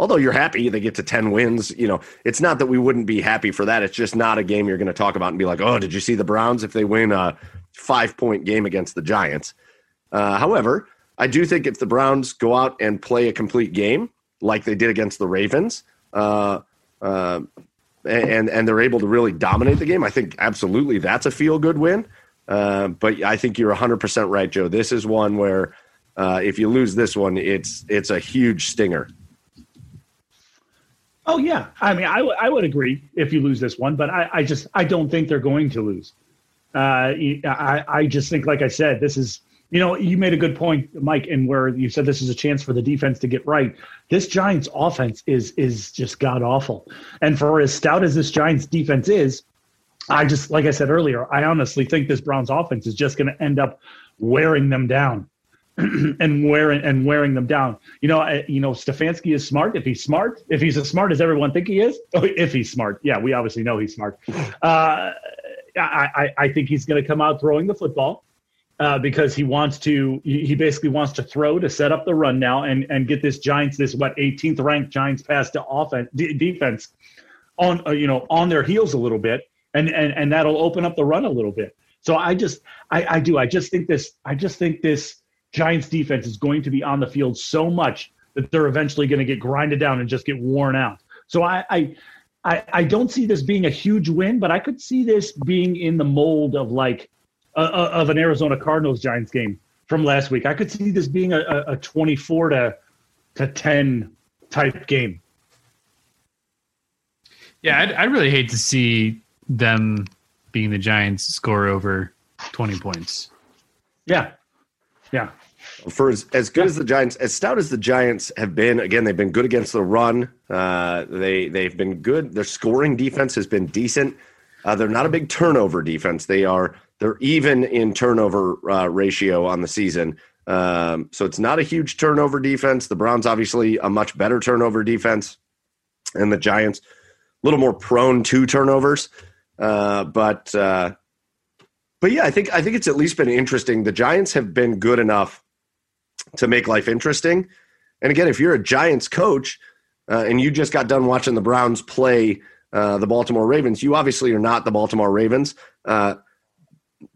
Although you're happy they get to 10 wins, you know, it's not that we wouldn't be happy for that. It's just not a game you're going to talk about and be like, oh, did you see the Browns if they win a five point game against the Giants? Uh, however, I do think if the Browns go out and play a complete game like they did against the Ravens, uh, uh, and and they're able to really dominate the game, I think absolutely that's a feel good win. Uh, but I think you're 100 percent right, Joe. This is one where uh, if you lose this one, it's it's a huge stinger. Oh yeah, I mean, I, w- I would agree if you lose this one, but I, I just I don't think they're going to lose. Uh, I I just think, like I said, this is you know, you made a good point, Mike, and where you said this is a chance for the defense to get right. This Giants offense is is just god awful, and for as stout as this Giants defense is, I just like I said earlier, I honestly think this Browns offense is just going to end up wearing them down. [clears throat] and wearing and wearing them down. You know, you know, Stefanski is smart. If he's smart, if he's as smart as everyone think he is, oh, if he's smart, yeah, we obviously know he's smart. Uh, I, I, I think he's going to come out throwing the football uh, because he wants to he basically wants to throw to set up the run now and and get this Giants this what 18th ranked Giants pass to offense d- defense on uh, you know on their heels a little bit and and and that'll open up the run a little bit. So I just I, I do I just think this I just think this Giants defense is going to be on the field so much that they're eventually going to get grinded down and just get worn out. So I, I I I don't see this being a huge win, but I could see this being in the mold of like uh, of an Arizona Cardinals Giants game from last week. I could see this being a, a 24 to to 10 type game. Yeah, I'd, I'd really hate to see them being the Giants score over 20 points. Yeah. Yeah. For as, as good as the Giants, as stout as the Giants have been, again, they've been good against the run. Uh, they they've been good. Their scoring defense has been decent. Uh, they're not a big turnover defense. They are they're even in turnover uh, ratio on the season. Um, so it's not a huge turnover defense. The Browns, obviously, a much better turnover defense, and the Giants, a little more prone to turnovers. Uh, but uh, but yeah, I think I think it's at least been interesting. The Giants have been good enough to make life interesting. And again, if you're a Giants coach uh, and you just got done watching the Browns play uh, the Baltimore Ravens, you obviously are not the Baltimore Ravens.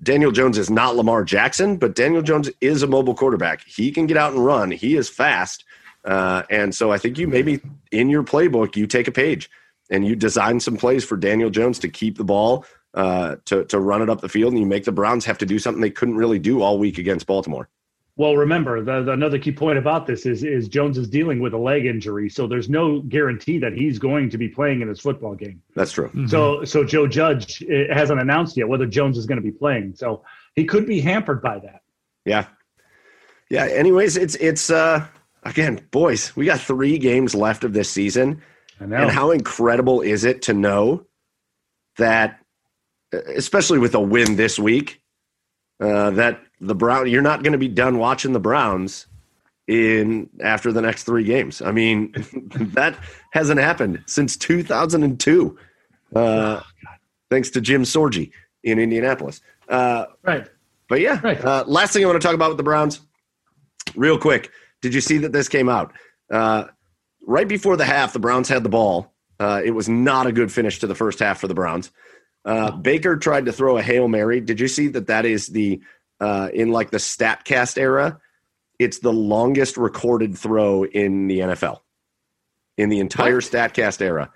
Daniel Jones is not Lamar Jackson, but Daniel Jones is a mobile quarterback. He can get out and run. He is fast. Uh, and so I think you maybe in your playbook, you take a page and you design some plays for Daniel Jones to keep the ball, uh, to, to run it up the field, and you make the Browns have to do something they couldn't really do all week against Baltimore. Well, remember the, the, another key point about this is is Jones is dealing with a leg injury, so there's no guarantee that he's going to be playing in his football game. That's true. Mm-hmm. So so Joe Judge hasn't announced yet whether Jones is going to be playing, so he could be hampered by that. Yeah, Yeah. Anyways, it's it's uh again, boys, we got three games left of this season. I know. And how incredible is it to know that, especially with a win this week, uh, that the Brown you're not going to be done watching the Browns in after the next three games. I mean, [laughs] that hasn't happened since 2002. Uh, thanks to Jim Sorgi in Indianapolis. Uh, right. but yeah, Right. uh, last thing I want to talk about with the Browns, real quick. Did you see that this came out? Uh, right before the half, the Browns had the ball. Uh, it was not a good finish to the first half for the Browns. Uh, Baker tried to throw a Hail Mary. Did you see that that is the, uh, in like the StatCast era, it's the longest recorded throw in the NFL, in the entire What? StatCast era.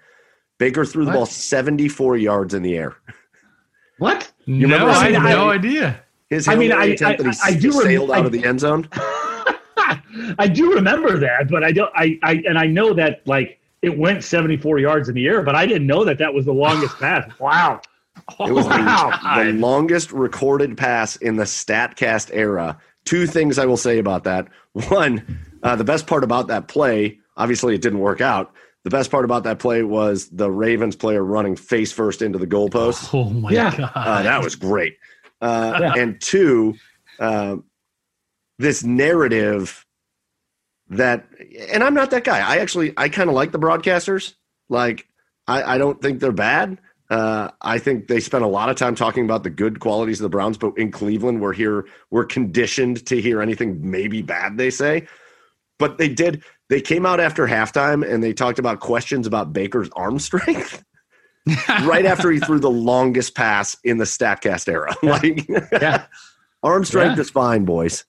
Baker threw the What? ball 74 yards in the air. What? You no, remember I had no idea. His I mean, Mary I- attempt I- that he I do rem- sailed out I- of the end zone. [laughs] I do remember that, but I don't. I, I and I know that like it went 74 yards in the air, but I didn't know that that was the longest [sighs] pass. Wow. It was [laughs] the, the longest recorded pass in the StatCast era. Two things I will say about that. One, uh, the best part about that play, obviously it didn't work out. The best part about that play was the Ravens player running face first into the goalpost. Oh my Yeah. god. Uh, that was great. Uh, Yeah. And two, uh, this narrative that, and I'm not that guy. I actually, I kind of like the broadcasters. Like, I, I don't think they're bad. Uh, I think they spent a lot of time talking about the good qualities of the Browns, but in Cleveland, we're here, we're conditioned to hear anything maybe bad they say. But they did, they came out after halftime and they talked about questions about Baker's arm strength [laughs] right after he threw the longest pass in the Statcast era. like, [laughs] Yeah. [laughs] arm strength Yeah. is fine, boys.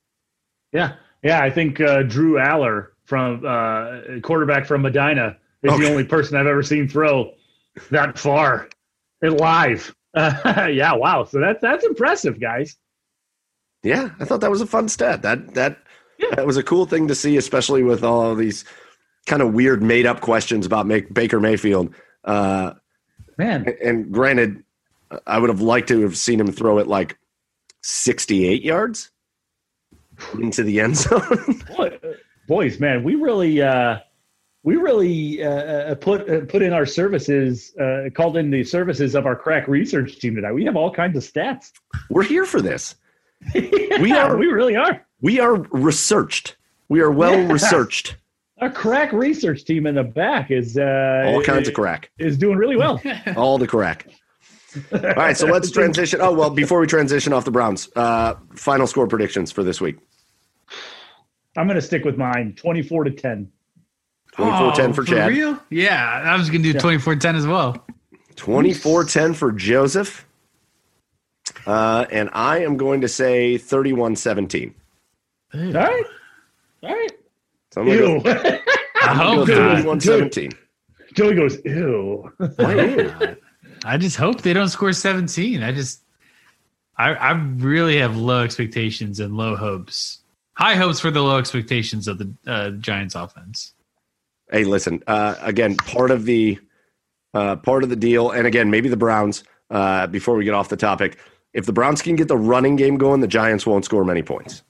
Yeah. Yeah. I think uh, Drew Allar from uh, quarterback from Medina is Okay. the only person I've ever seen throw that far live. Uh, [laughs] yeah. Wow. So that's that's impressive, guys. Yeah, I thought that was a fun stat. That that Yeah. that was a cool thing to see, especially with all of these kind of weird made up questions about make, Baker Mayfield. Uh, Man. and granted, I would have liked to have seen him throw it like sixty-eight yards [sighs] into the end zone. [laughs] Boys, man, we really, uh, we really uh, uh, put uh, put in our services, uh, called in the services of our crack research team tonight. We have all kinds of stats. We're here for this. [laughs] we are- we really are. We are researched. We are well Yeah. researched. Our crack research team in the back is uh, All kinds of crack. is doing really well. [laughs] All the crack. All right, so [laughs] let's transition. Oh well, before we transition off the Browns, uh, final score predictions for this week. I'm going to stick with mine, 24 to 10. 24-10 for Chad. Oh, real? Yeah, I was gonna do 24-10 as well. 24-10 for Joseph. Uh, and I am going to say 31-17. All right. All right. So I'm going to Ew. [laughs] go, I hope Dude, not. 31-17. Joey goes, ew. I just hope they don't score 17. I just, I, I really have low expectations and low hopes. High hopes for the low expectations of the uh, Giants offense. Hey, listen. Uh, again, part of the uh, part of the deal, and again, maybe the Browns. Uh, before we get off the topic, if the Browns can get the running game going, the Giants won't score many points.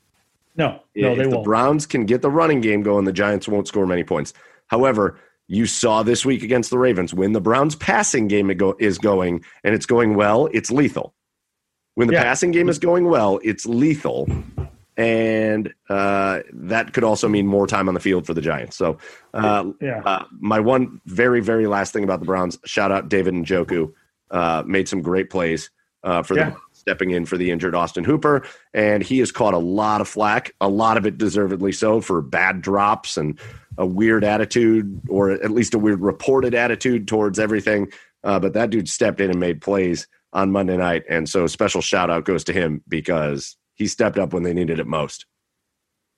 No, no, if they the won't. The Browns can get the running game going, the Giants won't score many points. However, you saw this week against the Ravens when the Browns' passing game is going and it's going well, it's lethal. When the Yeah. passing game is going well, it's lethal. And uh, that could also mean more time on the field for the Giants. So, uh, yeah. uh, my one very, very last thing about the Browns shout out David Njoku. Uh, made some great plays uh, for Yeah. the stepping in for the injured Austin Hooper. And he has caught a lot of flack, a lot of it deservedly so, for bad drops and a weird attitude, or at least a weird reported attitude towards everything. Uh, but that dude stepped in and made plays on Monday night. And so, special shout out goes to him because he stepped up when they needed it most.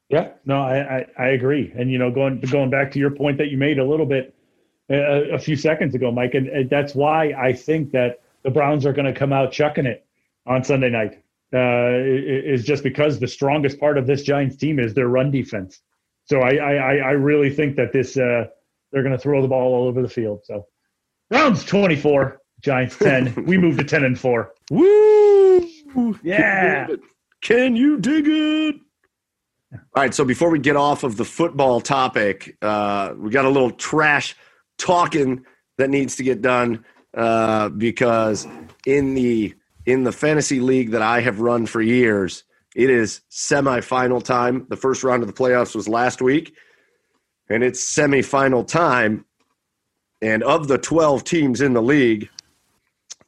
Yeah, no, I, I, I agree. And you know, going going back to your point that you made a little bit uh, a few seconds ago, Mike, and, and that's why I think that the Browns are going to come out chucking it on Sunday night. Uh, is just because the strongest part of this Giants team is their run defense. So I I, I- I really think that this uh, they're going to throw the ball all over the field. So Browns twenty four, Giants ten. [laughs] we move to ten and four. Woo! Yeah. Can you dig it? All right, so before we get off of the football topic, uh, we got a little trash talking that needs to get done uh, because in the in the fantasy league that I have run for years, it is semifinal time. The first round of the playoffs was last week, and it's semifinal time. And of the 12 teams in the league,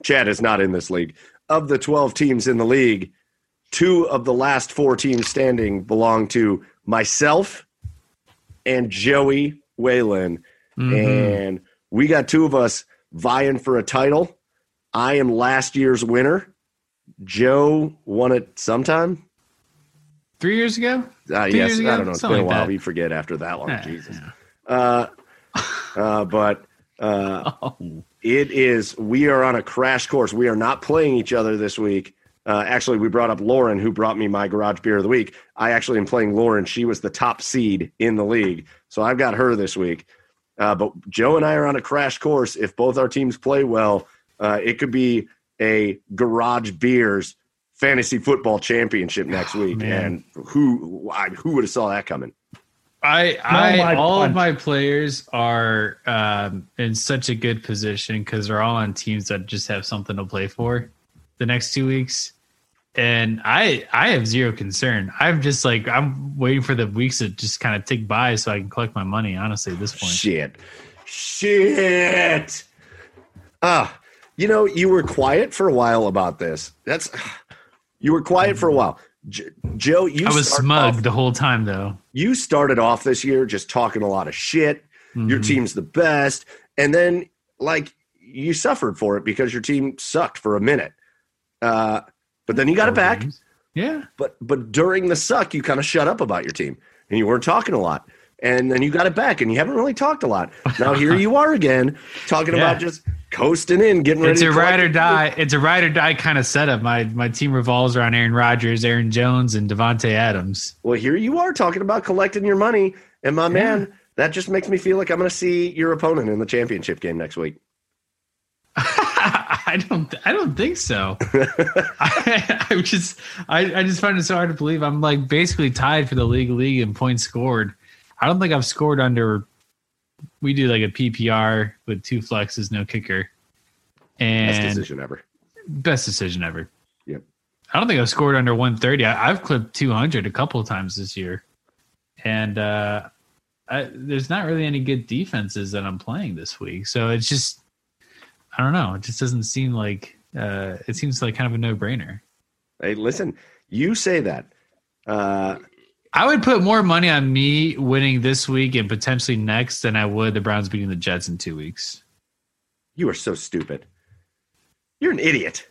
Chad is not in this league. Of the 12 teams in the league, two of the last four teams standing belong to myself and Joey Whalen. Mm-hmm. And we got two of us vying for a title. I am last year's winner. Joe won it sometime. Three years ago? Uh, Two yes, years I don't know. It's Something been a while. that. We forget after that long. Yeah, Jesus. yeah. Uh, uh, but uh, [laughs] Oh. it is. We are on a crash course. We are not playing each other this week. Uh, actually, we brought up Lauren, who brought me my garage beer of the week. I actually am playing Lauren. She was the top seed in the league, so I've got her this week. Uh, but Joe and I are on a crash course. If both our teams play well, uh, it could be a garage beers fantasy football championship [sighs] next week. man. and who I, who would have saw that coming? I, my I all of my players are um, in such a good position because they're all on teams that just have something to play for the next two weeks, and I I have zero concern. I'm just like I'm waiting for the weeks to just kind of tick by so I can collect my money. Honestly, at this point, Shit. Shit. Ah, you know, you were quiet for a while about this. That's [sighs] you were quiet for a while. J- Joe, you I was smug off- the whole time though. you started off this year just talking a lot of shit. Your Mhm. team's the best, and then like you suffered for it because your team sucked for a minute. Uh, but then you got it back. games. Yeah, but but during the suck you kind of shut up about your team and you weren't talking a lot and then you got it back and you haven't really talked a lot now here you are again talking [laughs] Yeah. about just coasting in getting ready it's a ride or die. It's a ride or die kind of setup. My my team revolves around Aaron Rodgers, Aaron Jones, and Davante Adams. well here you are talking about collecting your money and my man that just makes me feel like i'm going to see your opponent in the championship game next week [laughs] I don't. I don't think so. [laughs] I, I just. I, I just find it so hard to believe. I'm like basically tied for the league league in points scored. I don't think I've scored under. We do like a PPR with two flexes, no kicker, and best decision ever Best decision, ever. Yep. I don't think I've scored under 130. I, I've clipped 200 a couple of times this year, and uh, I, there's not really any good defenses that I'm playing this week. So it's just, I don't know. It just doesn't seem like uh, it seems like kind of a no brainer. hey listen you say that uh, I would put more money on me winning this week and potentially next than I would the Browns beating the Jets in two weeks. you are so stupid you're an idiot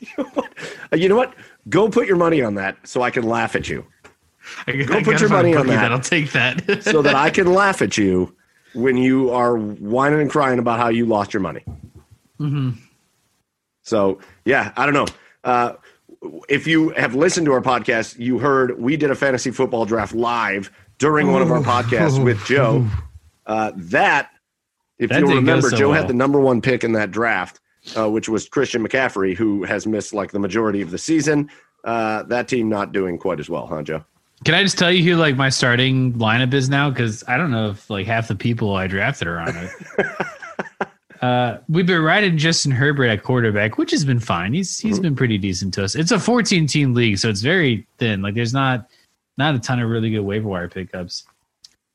you know what you know what go put your money on that so i can laugh at you I, Go I put your money on that. I'll take that. so that I [laughs] can laugh at you when you are whining and crying about how you lost your money. Mhm. So, yeah, I don't know. Uh, if you have listened to our podcast, you heard we did a fantasy football draft live during one of our podcasts with Joe. Uh, that, if That go remember, so Joe well. had the number one pick in that draft, uh, which was Christian McCaffrey, who has missed like the majority of the season. Uh, that team not doing quite as well, huh, Joe? Can I just tell you who like my starting lineup is now? Because I don't know if like half the people I drafted are on it. [laughs] uh, we've been riding Justin Herbert at quarterback, which has been fine. He's he's been pretty decent to us. It's a 14 team league, so it's very thin. Like there's not not a ton of really good waiver wire pickups.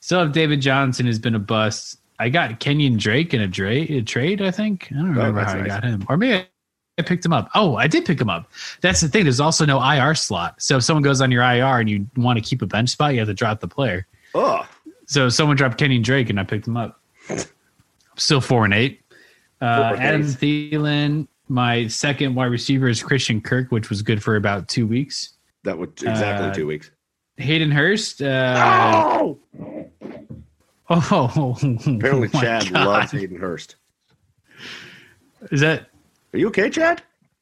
Still have David Johnson has been a bust. I got Kenyan Drake in a, dra- a trade. I think I don't remember that's how nice. I got him, or maybe I, I picked him up. Oh, I did pick him up. That's the thing. There's also no IR slot. So if someone goes on your IR and you want to keep a bench spot, you have to drop the player. Oh, So someone dropped Kenyan Drake and I picked him up. I'm still four and eight. Uh, Adam. Thielen, my second wide receiver is Christian Kirk, which was good for about two weeks. that would exactly Uh, two weeks. Hayden Hurst. Uh, Oh! [laughs] oh, Apparently, my Chad God. loves Hayden Hurst. Is that Are you okay, Chad?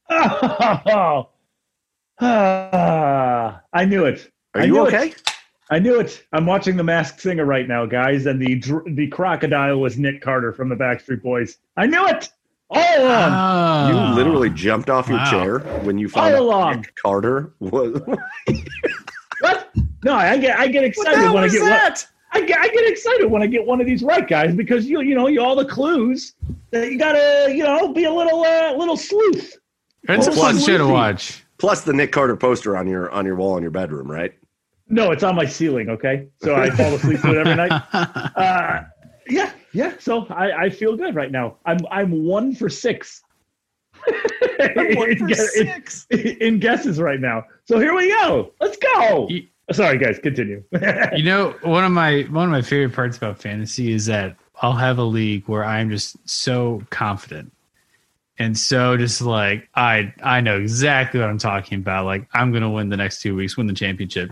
Oh, [laughs] Ah, I knew it. Are I you knew it. Okay? I knew it. I'm watching The Masked Singer right now, guys, and the dr- the crocodile was Nick Carter from the Backstreet Boys. I knew it all along. You Oh. literally jumped off your Wow. chair when you found All out along. Nick Carter was. [laughs] what? No, I get I get excited when I get that? I get, I get excited when I get one of these right, guys, because you you know you all the clues that you gotta you know be a little uh, little sleuth. It's a Oh, fun show to watch. Plus the Nick Carter poster on your on your wall in your bedroom, right? No, it's on my ceiling. Okay, so I fall asleep with it every night. [laughs] Uh, yeah, yeah. So I, I feel good right now. I'm I'm one for six. [laughs] in, guess- in- in guesses right now. So here we go. Let's go. You- Sorry, guys. Continue. [laughs] you know, one of my one of my favorite parts about fantasy is that I'll have a league where I'm just so confident and so just like I I know exactly what I'm talking about. Like I'm gonna win the next two weeks, win the championship.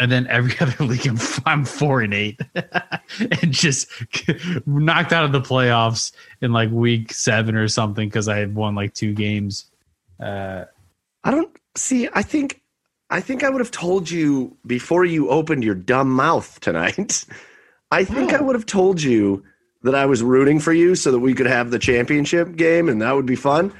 And then every [laughs] other league, I'm, I'm four and eight, [laughs] and just [laughs] knocked out of the playoffs in like week seven or something because I had won like two games. Uh, I don't see. I think, I think I would have told you before you opened your dumb mouth tonight. I think I would have told you that I was rooting for you so that we could have the championship game and that would be fun.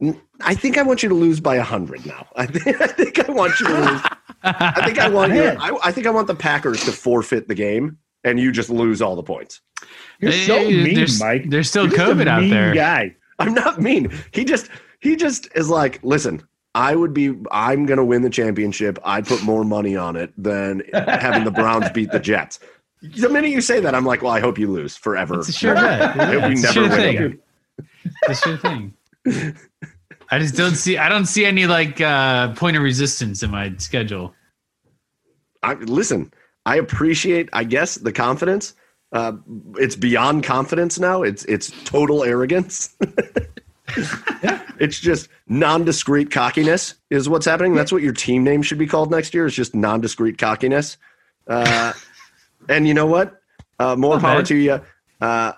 N- I think I want you to lose by a hundred now. [laughs] I think, I think I want you to lose. I think I want you. [laughs] I, I think I want the Packers to forfeit the game and you just lose all the points. You're so mean, there's- Mike. there's still You're just a COVID out mean there. Guy. I'm not mean. He just he just is like, listen, I would be I'm gonna win the championship. I'd put more money on it than having the Browns beat the Jets. The minute you say that, I'm like, well, I hope you lose forever. it's a sure bet. We It's never sure win thing. It's a sure thing. I just don't see. I don't see any like uh, point of resistance in my schedule. I, listen, I appreciate, I guess, the confidence. Uh, it's beyond confidence now. It's it's total arrogance. [laughs] It's just non-discreet cockiness is what's happening. That's what your team name should be called next year. Is just non-discreet cockiness. Uh, and you know what? Uh, more power to you. Uh,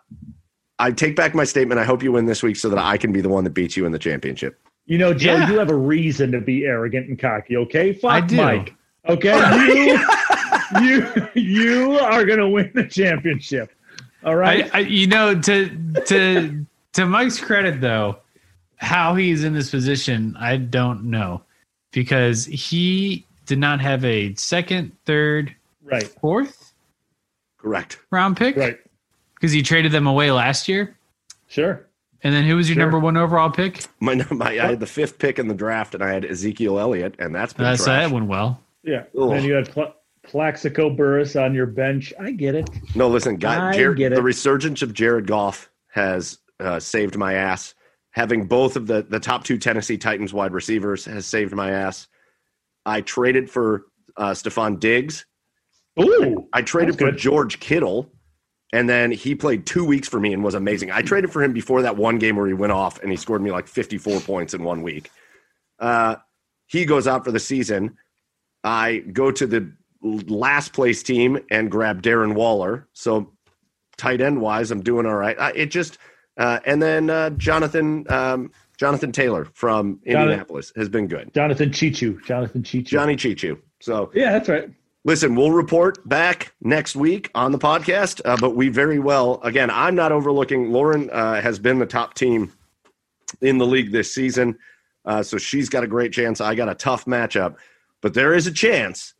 I take back my statement. I hope you win this week so that I can be the one that beats you in the championship. You know, Joe, Yeah. you have a reason to be arrogant and cocky. Okay, fuck I do. Mike. Okay, you you you are gonna win the championship. All right. I, I, you know, to to to Mike's credit, though, how he's in this position, I don't know, because he did not have a second, third, right. fourth Correct. round pick, Right. Because you traded them away last year. Sure. And then who was your Sure. number one overall pick? My, my I had the fifth pick in the draft, and I had Ezekiel Elliott, and that's been That's trash. that went well. Yeah. Ugh. And you had Pla- Plaxico Burress on your bench. I get it. No, listen, guy, Jared, get it. the resurgence of Jared Goff has uh, saved my ass. Having both of the the top two Tennessee Titans wide receivers has saved my ass. I traded for uh, Stefon Diggs. Ooh. I traded for good. George Kittle, and then he played two weeks for me and was amazing. I traded for him before that one game where he went off and he scored me like 54 points in one week. Uh, he goes out for the season. I go to the last place team and grab Darren Waller. So tight end wise, I'm doing all right. I, it just uh, and then uh, Jonathan um, Jonathan Taylor from it. Indianapolis has been good. Jonathan Chichu. Jonathan Chichu. Johnny Chichu. So Yeah, that's right. Listen, we'll report back next week on the podcast, uh, but we very well, again, I'm not overlooking. Lauren uh, has been the top team in the league this season, uh, so she's got a great chance. I got a tough matchup, but there is a chance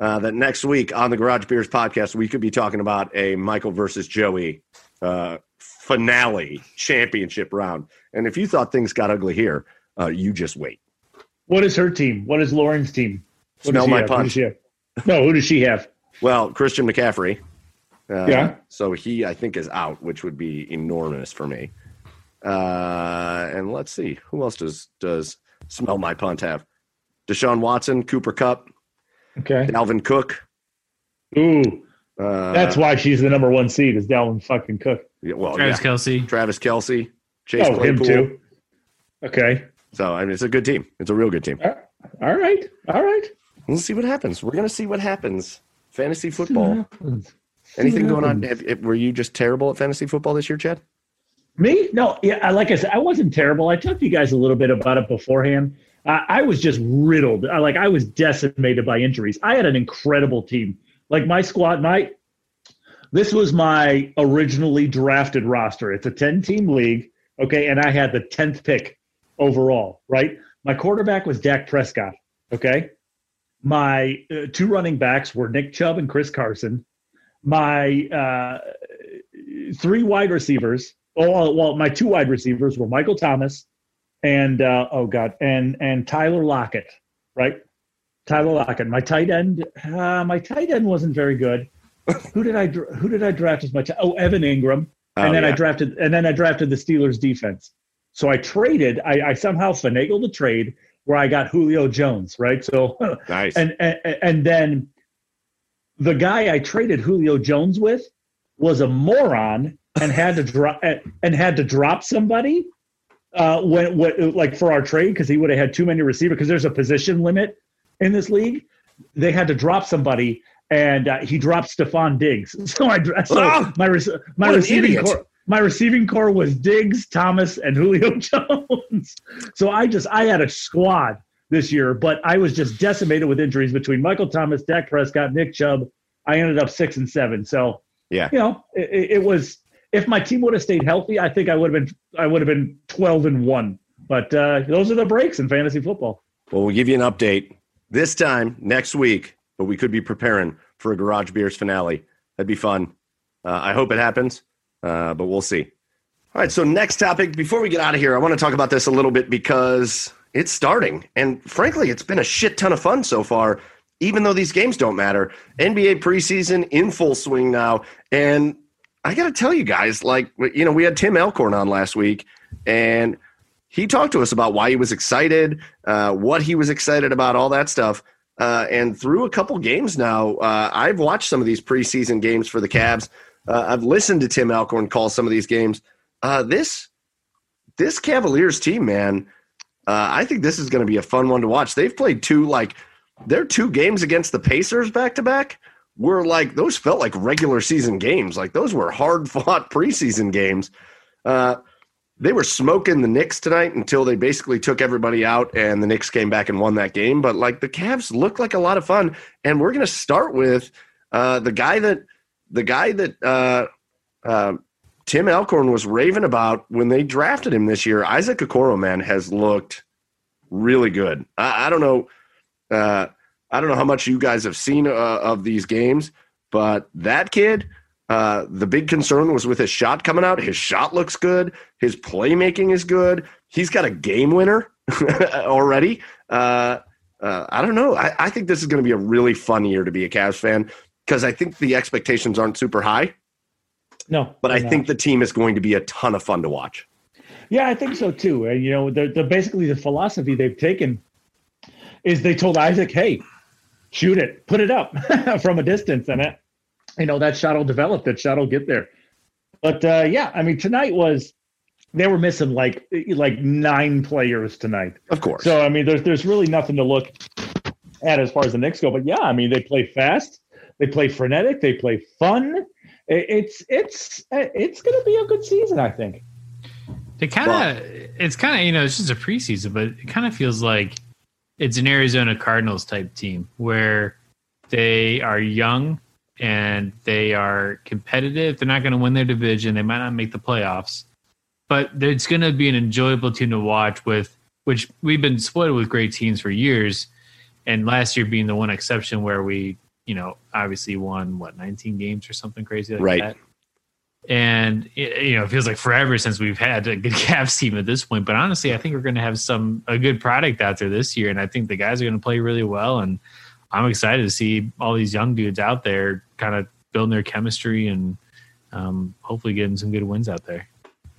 uh, that next week on the Garage Beers podcast, we could be talking about a Michael versus Joey uh, finale championship round. And if you thought things got ugly here, uh, you just wait. What is her team? What is Lauren's team? What Smell my punch. She have? No, who does she have? Well, Christian McCaffrey. Uh, Yeah. So he, I think, is out, which would be enormous for me. Uh, and let's see who else does does smell my punt have? Deshaun Watson, Cooper Kupp, Okay. Dalvin Cook. Ooh, Uh, that's why she's the number one seed. Is Dalvin fucking Cook? yeah, well, Travis yeah. Kelce. Travis Kelce, Chase Oh, him too. Okay. So I mean, it's a good team. It's a real good team. All right. All right. We'll see what happens. We're gonna see what happens. Fantasy football. Anything going on? Have, were you just terrible at fantasy football this year, Chad? Me? No. Yeah. I- Like I said, I wasn't terrible. I talked to you guys a little bit about it beforehand. Uh, I was just riddled. I, like I was decimated by injuries. I had an incredible team. Like my squad, my this was my originally drafted roster. It's a ten team league. Okay, and I had the tenth pick overall. Right. My quarterback was Dak Prescott. Okay. My uh, two running backs were Nick Chubb and Chris Carson. My uh, three wide receivers. Oh well, my two wide receivers were Michael Thomas and uh, oh god, and and Tyler Lockett, right? Tyler Lockett. My tight end. Uh, my tight end wasn't very good. [laughs] who did I who did I draft as much? oh Evan Engram. and oh, then yeah. I drafted and then I drafted the Steelers defense. So I traded. I, I somehow finagled the trade where I got Julio Jones, right? So nice. And and, and then the guy I traded Julio Jones with was a moron and had to drop [laughs] and had to drop somebody uh, when, when like for our trade because he would have had too many receivers because there's a position limit in this league. They had to drop somebody, and uh, he dropped Stefon Diggs. [laughs] So I so oh, my my receiving my receiving corps was Diggs, Thomas, and Julio [laughs] Jones. so I just I had a squad this year, but I was just decimated with injuries between Michael Thomas, Dak Prescott, Nick Chubb. I ended up six and seven. So yeah, you know, it, it was if my team would have stayed healthy, I think I would have been I would have been twelve and one. But uh, those are the breaks in fantasy football. Well, we'll give you an update this time next week, but we could be preparing for a Garage Beers finale. That'd be fun. Uh, I hope it happens, uh, but we'll see. All right, so next topic. Before we get out of here, I want to talk about this a little bit because it's starting. And frankly, it's been a shit ton of fun so far, even though these games don't matter. NBA preseason in full swing now. And I got to tell you guys, like, you know, we had Tim Alcorn on last week, and he talked to us about why he was excited, uh, what he was excited about, all that stuff. Uh, and through a couple games now, uh, I've watched some of these preseason games for the Cavs. Uh, I've listened to Tim Alcorn call some of these games. Uh, this this Cavaliers team, man, uh, I think this is going to be a fun one to watch. They've played two like their two games against the Pacers back to back were like those felt like regular season games. Like those were hard fought [laughs] preseason games. Uh, they were smoking the Knicks tonight until they basically took everybody out and the Knicks came back and won that game. But like the Cavs look like a lot of fun. And we're going to start with uh, the guy that the guy that uh, uh, Tim Alcorn was raving about when they drafted him this year. Isaac Okoro, man, has looked really good. I, I don't know. Uh, I don't know how much you guys have seen uh, of these games, but that kid, uh, the big concern was with his shot coming out. His shot looks good. His playmaking is good. He's got a game winner [laughs] already. Uh, I don't know. I, I think this is going to be a really fun year to be a Cavs fan because I think the expectations aren't super high. No, but I not. think the team is going to be a ton of fun to watch. Yeah, I think so too. And you know, the, the basically the philosophy they've taken is they told Isaac, "Hey, shoot it, put it up [laughs] from a distance, and it, you know that shot will develop. That shot will get there. But uh, yeah, I mean, tonight was they were missing like like nine players tonight. Of course. So I mean, there's there's really nothing to look at as far as the Knicks go. But yeah, I mean, they play fast, they play frenetic, they play fun. It's it's uh, it's going to be a good season, I think. It kind of it's kind of you know it's just a preseason, but it kind of feels like it's an Arizona Cardinals type team where they are young and they are competitive. They're not going to win their division. They might not make the playoffs, but it's going to be an enjoyable team to watch with, which we've been spoiled with great teams for years. And last year being the one exception where we, you know, obviously won what 19 games or something crazy like right. that and you know it feels like forever since we've had a good [laughs] Cavs team at this point. But honestly, I think we're going to have some a good product out there this year, and I think the guys are going to play really well. And I'm excited to see all these young dudes out there kind of building their chemistry and um, hopefully getting some good wins out there.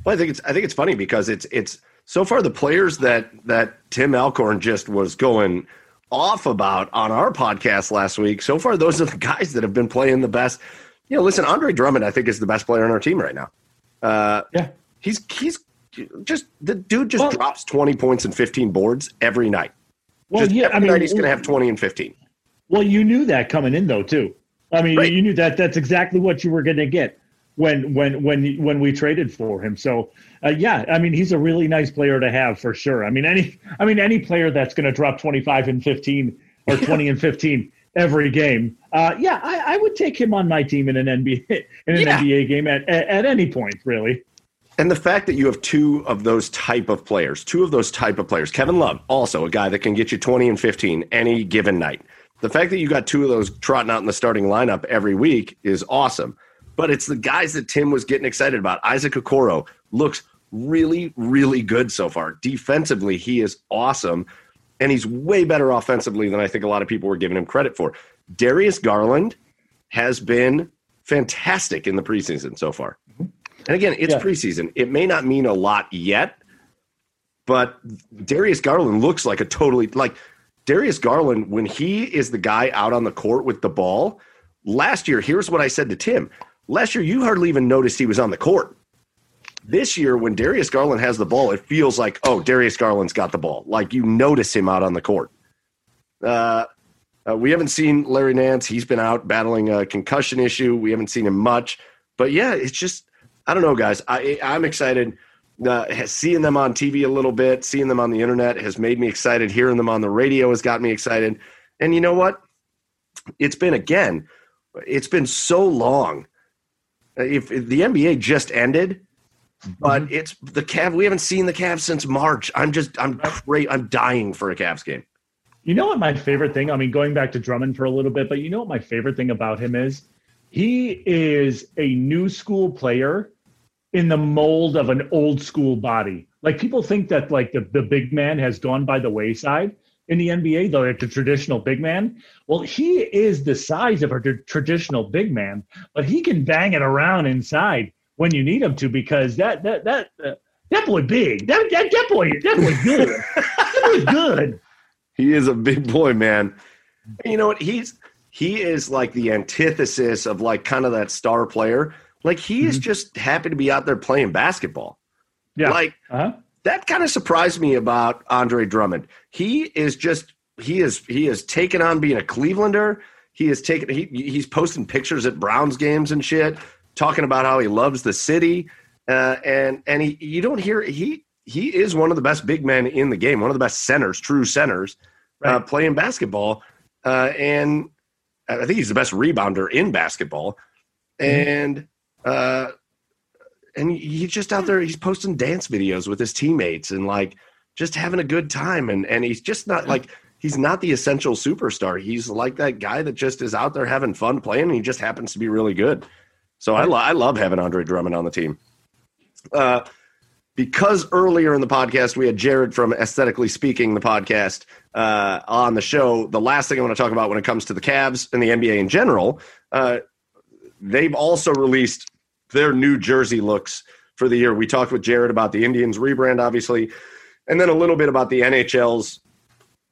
Well, I think it's I think it's funny because it's it's so far the players that that Tim Alcorn just was going off about on our podcast last week. So far, those are the [laughs] guys that have been playing the best you know, listen, Andre Drummond, I think is the best player on our team right now. Uh, yeah, he's he's just the dude just well, drops twenty points and fifteen boards every night. Well, just yeah, I mean, he's going to have twenty and fifteen. Well, you knew that coming in though too. I mean, right. you knew that that's exactly what you were going to get when when when when we traded for him. So uh, yeah, I mean, he's a really nice player to have for sure. I mean, any I mean any player that's going to drop twenty five and fifteen or twenty and fifteen every game. Uh, yeah, I, I, would take him on my team in an NBA in an yeah. NBA game at, at, at any point, really. And the fact that you have two of those type of players, two of those type of players, Kevin Love, also a guy that can get you 20 and 15 any given night. the fact that you got two of those trotting out in the starting lineup every week is awesome. But it's the guys that Tim was getting excited about. Isaac Okoro looks really, really good so far. Defensively, he is awesome. And he's way better offensively than I think a lot of people were giving him credit for. Darius Garland has been fantastic in the preseason so far. And again, it's yeah. preseason. It may not mean a lot yet, but Darius Garland looks like a totally like Darius Garland when he is the guy out on the court with the ball. Last year, here's what I said to Tim. Last year, you hardly even noticed he was on the court. This year, when Darius Garland has the ball, it feels like, oh, Darius Garland's got the ball. Like you notice him out on the court. Uh, uh, we haven't seen Larry Nance. He's been out battling a concussion issue. We haven't seen him much. But yeah, it's just, I don't know, guys. I, I'm excited. Uh, seeing them on TV a little bit, seeing them on the internet has made me excited. Hearing them on the radio has got me excited. And you know what? It's been, again, it's been so long. If, if the NBA just ended, but mm-hmm. it's the Cav. We haven't seen the Cavs since March. I'm just, I'm great. I'm dying for a Cavs game. You know what my favorite thing? I mean, going back to Drummond for a little bit, but you know what my favorite thing about him is? He is a new school player in the mold of an old school body. Like people think that like the, the big man has gone by the wayside in the NBA, though like the traditional big man. Well, he is the size of a t- traditional big man, but he can bang it around inside when you need him to because that that that uh, that boy big. That that, that boy that boy good. that boy's good. He is a big boy, man. You know what? He's he is like the antithesis of like kind of that star player. Like he mm-hmm. is just happy to be out there playing basketball. Yeah. Like uh-huh. That kind of surprised me about Andre Drummond. He is just he is he is taken on being a Clevelander. He is taking he he's posting pictures at Browns games and shit, talking about how he loves the city. Uh, and and he you don't hear he he is one of the best big men in the game, one of the best centers, true centers, uh, right. uh, playing basketball. Uh, and I think he's the best rebounder in basketball. Mm-hmm. And uh, and he's just out there. He's posting dance videos with his teammates and like just having a good time. And and he's just not like he's not the essential superstar. He's like that guy that just is out there having fun playing. And he just happens to be really good. So I, lo- I love having Andre Drummond on the team. Uh, because earlier in the podcast we had Jared from Aesthetically Speaking, the podcast, uh, on the show. The last thing I want to talk about when it comes to the Cavs and the NBA in general, uh, they've also released their new jersey looks for the year. We talked with Jared about the Indians rebrand, obviously, and then a little bit about the NHL's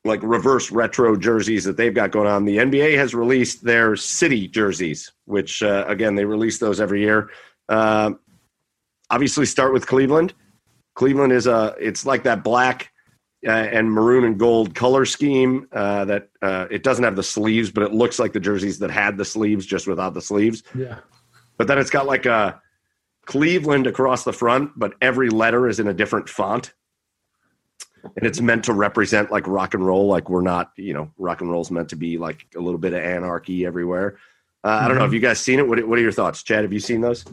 like reverse retro jerseys that they've got going on. The NBA has released their city jerseys, which uh, again they release those every year. Uh, obviously, start with Cleveland. Cleveland is a it's like that black uh, and maroon and gold color scheme uh, that uh, it doesn't have the sleeves, but it looks like the jerseys that had the sleeves just without the sleeves. Yeah. But then it's got like a Cleveland across the front, but every letter is in a different font. And it's meant to represent like rock and roll. Like we're not, you know, rock and roll's meant to be like a little bit of anarchy everywhere. Uh, mm-hmm. I don't know. Have mm-hmm. you guys seen it? What, what are your thoughts, Chad? Have you seen those?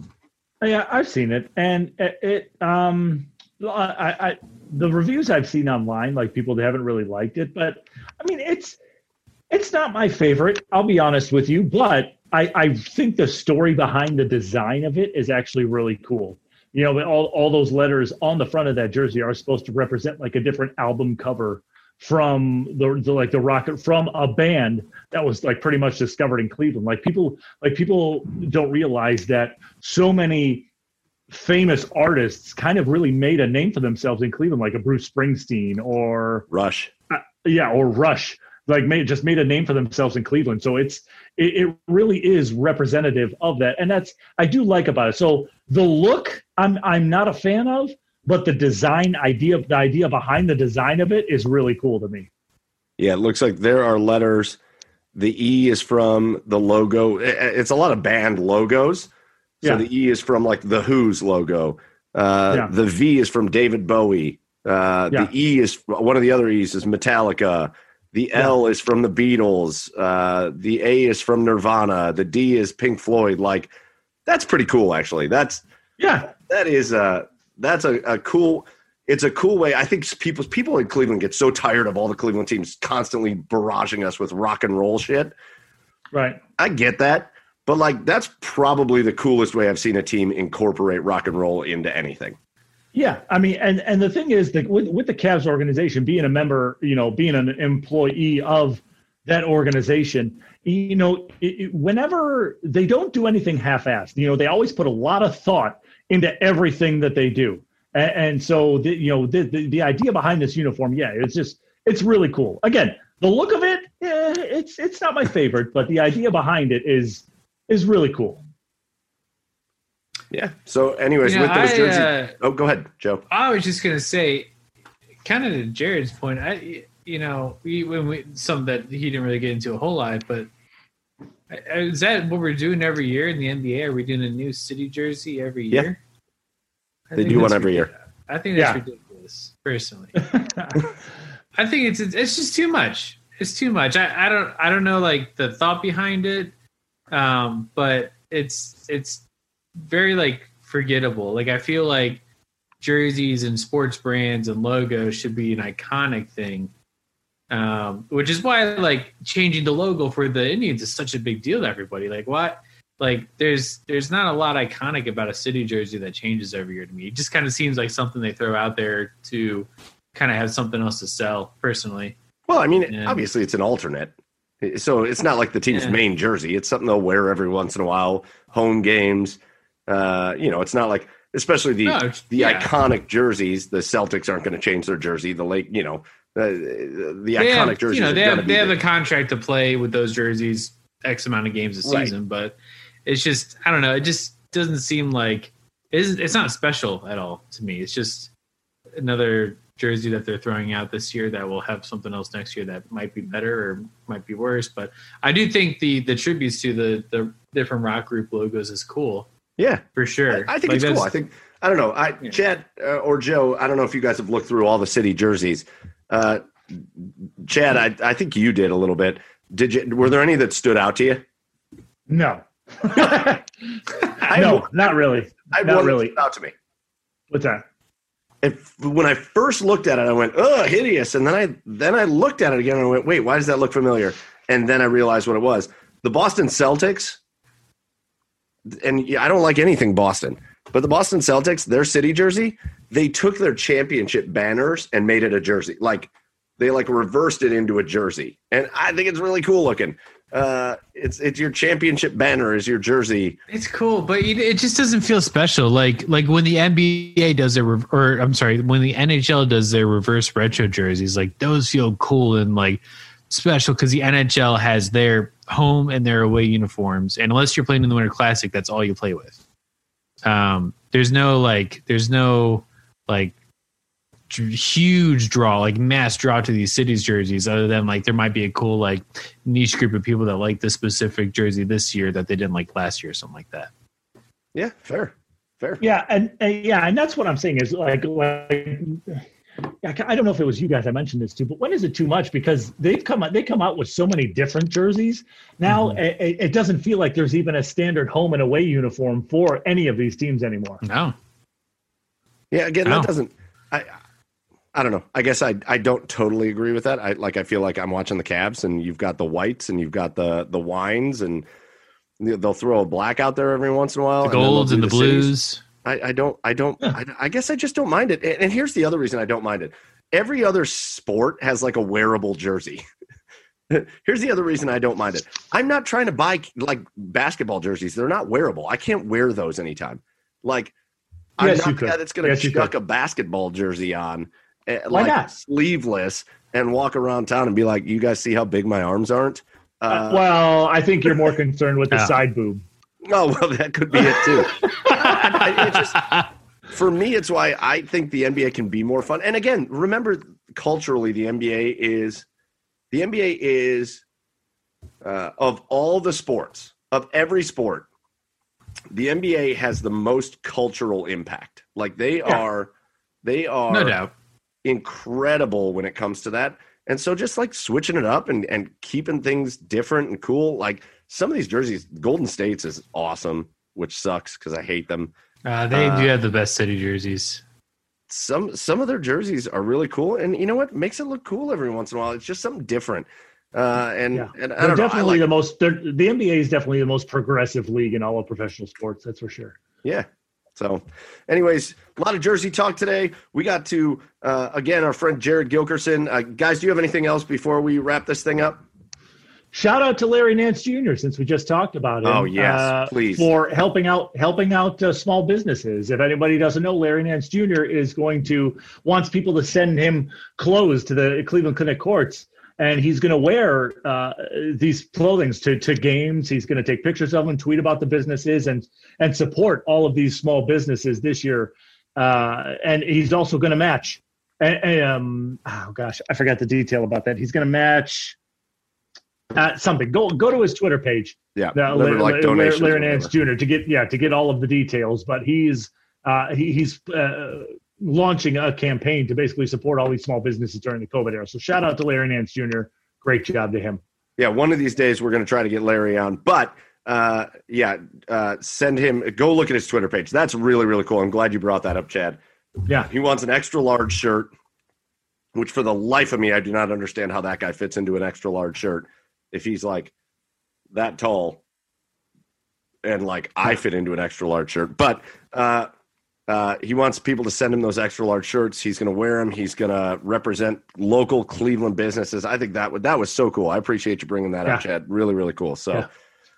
Yeah, I've seen it, and it, it um, I, I, the reviews I've seen online, like people that haven't really liked it, but I mean, it's it's not my favorite. I'll be honest with you, but I, I think the story behind the design of it is actually really cool. You know, all all those letters on the front of that jersey are supposed to represent like a different album cover from the, the, like the rocket from a band that was like pretty much discovered in Cleveland. Like people like people don't realize that so many famous artists kind of really made a name for themselves in Cleveland, like a Bruce Springsteen or Rush. Uh, yeah, or Rush. Like made just made a name for themselves in Cleveland. So it's it, it really is representative of that, and that's I do like about it. So the look I'm I'm not a fan of, but the design idea the idea behind the design of it is really cool to me. Yeah, it looks like there are letters. The E is from the logo. It's a lot of band logos so yeah. the E is from like the Who's logo. Uh, yeah. The V is from David Bowie. Uh, yeah. The E is one of the other E's is Metallica. The L is from the Beatles. Uh, the A is from Nirvana. The D is Pink Floyd. Like that's pretty cool, actually. That's yeah. That is a that's a, a cool. it's a cool way. I think people people in Cleveland get so tired of all the Cleveland teams constantly barraging us with rock and roll shit. Right. I get that, but like that's probably the coolest way I've seen a team incorporate rock and roll into anything. Yeah, I mean, and and the thing is that with, with the Cavs organization, being a member, you know, being an employee of that organization, you know, it, it, whenever they don't do anything half-assed, you know, they always put a lot of thought into everything that they do, and, and so the, you know, the, the, the idea behind this uniform, yeah, it's just it's really cool. Again, the look of it, eh, it's it's not my favorite, but the idea behind it is is really cool. Yeah. So, anyways, You know, with those I, jerseys. uh, oh, go ahead, Joe. I was just gonna say, kind of to Jared's point. I, you know, we when we some that he didn't really get into a whole lot, but I- I- is that what we're doing every year in the NBA? Are we doing a new city jersey every year? I They do one that's every year. I think that's Yeah. ridiculous, personally. [laughs] I think it's it's it's just too much. It's too much. I, I don't I don't know like the thought behind it, um, but it's it's very like forgettable. Like I feel like jerseys and sports brands and logos should be an iconic thing, um, which is why like changing the logo for the Indians is such a big deal to everybody. Like what? Like there's there's not a lot iconic about a city jersey that changes every year to me. It just kind of seems like something they throw out there to kind of have something else to sell. Personally, Well, I mean, Yeah. obviously it's an alternate. So it's not like the team's Yeah. main jersey. It's something they'll wear every once in a while, home games. Uh, you know, it's not like, especially the No, the yeah. iconic jerseys. The Celtics aren't going to change their jersey. The late, you know, the the iconic have, jerseys. you know, they have they have the- a contract to play with those jerseys X amount of games a Right. season, but it's just I don't know. It just doesn't seem like it's it's not special at all to me. It's just another jersey that they're throwing out this year that will have something else next year that might be better or might be worse. But I do think the the tributes to the the different rock group logos is cool yeah. for sure. I, I think Like, it's cool. I think I don't know. I Yeah. Chad uh, or Joe. I don't know if you guys have looked through all the city jerseys. Uh, Chad, I, I think you did a little bit. Did you? Were there any that stood out to you? No, I [laughs] no, not really. I not really. out to me. What's that? And f- when I first looked at it, I went, "Oh, hideous!" And then I then I looked at it again and I went, "Wait, why does that look familiar?" And then I realized what it was: the Boston Celtics. And I don't like anything Boston, but the Boston Celtics, their city jersey, they took their championship banners and made it a jersey. Like they like reversed it into a jersey, and I think it's really cool looking. Uh, it's it's your championship banner is your jersey. It's cool, but it, just doesn't feel special. Like like when the NBA does their re- or I'm sorry, when the NHL does their reverse retro jerseys, like those feel cool and like special because the NHL has their home and their away uniforms, and unless you're playing in the Winter Classic, that's all you play with. Um, there's no like, there's no like huge draw, like mass draw to these cities jerseys, other than like there might be a cool like niche group of people that like this specific jersey this year that they didn't like last year, or something like that. Yeah, fair, fair. Yeah, and, and yeah, and that's what I'm saying is like like yeah, I don't know if it was you guys I mentioned this to, but when is it too much? Because they've come out they come out with so many different jerseys now. Mm-hmm. It, it doesn't feel like there's even a standard home and away uniform for any of these teams anymore. No, Yeah, again, Oh. that doesn't. I I don't know. I guess I I don't totally agree with that. I like. I feel like I'm watching the Cavs, and you've got the whites, and you've got the the wines, and they'll throw a black out there every once in a while. the and then they'll golds do and the, cities. blues. I, I don't. I don't. I, I guess I just don't mind it. And, and here's the other reason I don't mind it. Every other sport has like a wearable jersey. [laughs] here's the other reason I don't mind it. I'm not trying to buy like basketball jerseys. They're not wearable. I can't wear those anytime. Like I'm Yes, not you the guy that's going to Yes, chuck could. a basketball jersey on, eh, Why like not? sleeveless, and walk around town and be like, "You guys see how big my arms aren't?" Uh, well, I think you're more concerned with the Yeah. side boob. Oh well, that could be it too. [laughs] It just- for me, it's why I think the NBA can be more fun. And again, remember culturally, the NBA is the NBA is uh, of all the sports of every sport, the NBA has the most cultural impact. Like they Yeah. are, they are no doubt. incredible when it comes to that. And so just like switching it up and, and keeping things different and cool. Like some of these jerseys, Golden States is awesome, which sucks because I hate them. Uh, they Uh, do have the best city jerseys. some some of their jerseys are really cool, and you know what makes it look cool every once in a while. It's just something different. Uh, and Yeah. and I They're don't know. I definitely like- the most. The NBA is definitely the most progressive league in all of professional sports. That's for sure. Yeah. So, anyways, a lot of Jersey talk today. We got to uh, again our friend Jared Gilkerson. Uh, guys, do you have anything else before we wrap this thing up? Shout out to Larry Nance Jr. Since we just talked about him. Oh, yes, uh, please. for helping out helping out uh, small businesses. If anybody doesn't know, Larry Nance Jr. is going to wants people to send him clothes to the Cleveland Clinic courts, and he's going to wear uh, these clothings to to games. He's going to take pictures of them, tweet about the businesses, and and support all of these small businesses this year. Uh, and he's also going to match. And, and, um, oh gosh, I forgot the detail about that. He's going to match uh, something. Go go to his Twitter page. Yeah, Uh, Larry, like Larry Nance. Jr. to get yeah to get all of the details. But he's uh, he, he's uh, launching a campaign to basically support all these small businesses during the COVID era. So shout out to Larry Nance Jr. Great job to him. Yeah, one of these days we're going to try to get Larry on, but uh, yeah, uh, send him. Go look at his Twitter page. That's really really cool. I'm glad you brought that up, Chad. Yeah, He wants an extra large shirt, which for the life of me, I do not understand how that guy fits into an extra large shirt. If he's like that tall and like I fit into an extra large shirt, but uh, uh, he wants people to send him those extra large shirts. He's going to wear them. He's going to represent local Cleveland businesses. I think that would that was so cool. I appreciate you bringing that up, Chad. Really, really cool. So. Yeah.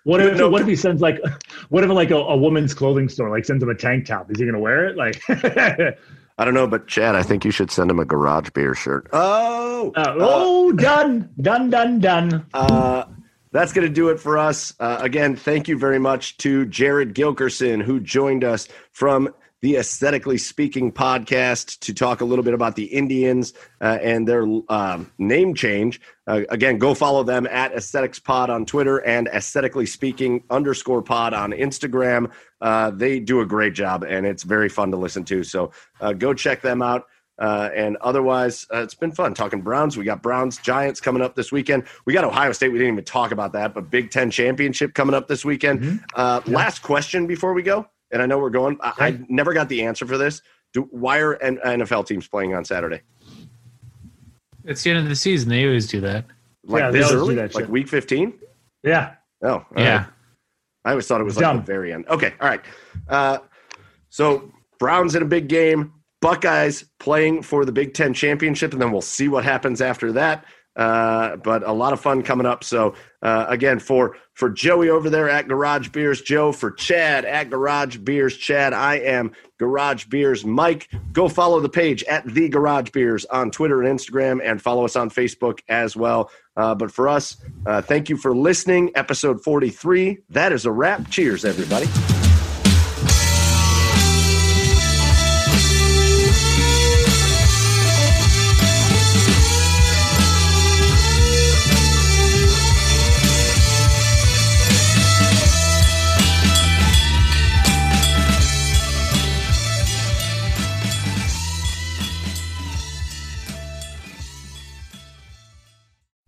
What if No, what if he sends like [laughs] what if like a, a woman's clothing store like sends him a tank top? Is he gonna wear it? Like [laughs] I don't know, but Chad, I think you should send him a garage beer shirt. Oh, uh, oh done done done done. Uh, that's going to do it for us. Uh, again, thank you very much to Jared Gilkerson, who joined us from the Aesthetically Speaking podcast to talk a little bit about the Indians uh, and their um, name change. Uh, again, go follow them at Aesthetics Pod on Twitter and Aesthetically Speaking underscore Pod on Instagram. Uh, they do a great job, and it's very fun to listen to. So uh, go check them out. Uh, and otherwise, uh, it's been fun talking Browns. We got Browns Giants coming up this weekend. We got Ohio State. We didn't even talk about that, but Big Ten championship coming up this weekend. Uh, Last question before we go, and I know we're going. I, I never got the answer for this. Do, why are N- NFL teams playing on Saturday? It's the end of the season. They always do that. Like Yeah, this early, like week fifteen? Yeah. Oh, yeah. right. I always thought it was like Dumb. the very end. Okay, all right. Uh, so Browns in a big game, Buckeyes playing for the Big Ten championship, and then we'll see what happens after that. Uh, but a lot of fun coming up. So uh, again, for for Joey over there at Garage Beers, Joe for Chad at Garage Beers, Chad. I am Garage Beers, Mike. Go follow the page at the Garage Beers on Twitter and Instagram, and follow us on Facebook as well. Uh, but for us, uh, thank you for listening. Episode forty three. That is a wrap. Cheers, everybody.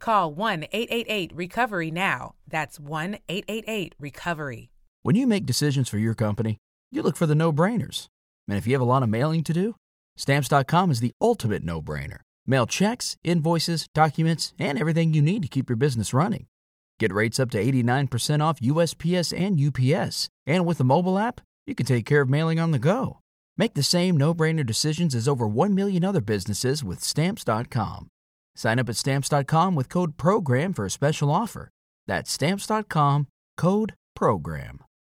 Call 1 888 Recovery now. That's 1 888 Recovery. When you make decisions for your company, you look for the no brainers. And if you have a lot of mailing to do, stamps.com is the ultimate no brainer. Mail checks, invoices, documents, and everything you need to keep your business running. Get rates up to 89% off USPS and UPS. And with the mobile app, you can take care of mailing on the go. Make the same no brainer decisions as over 1 million other businesses with stamps.com. Sign up at stamps.com with code PROGRAM for a special offer. That's stamps.com, code PROGRAM.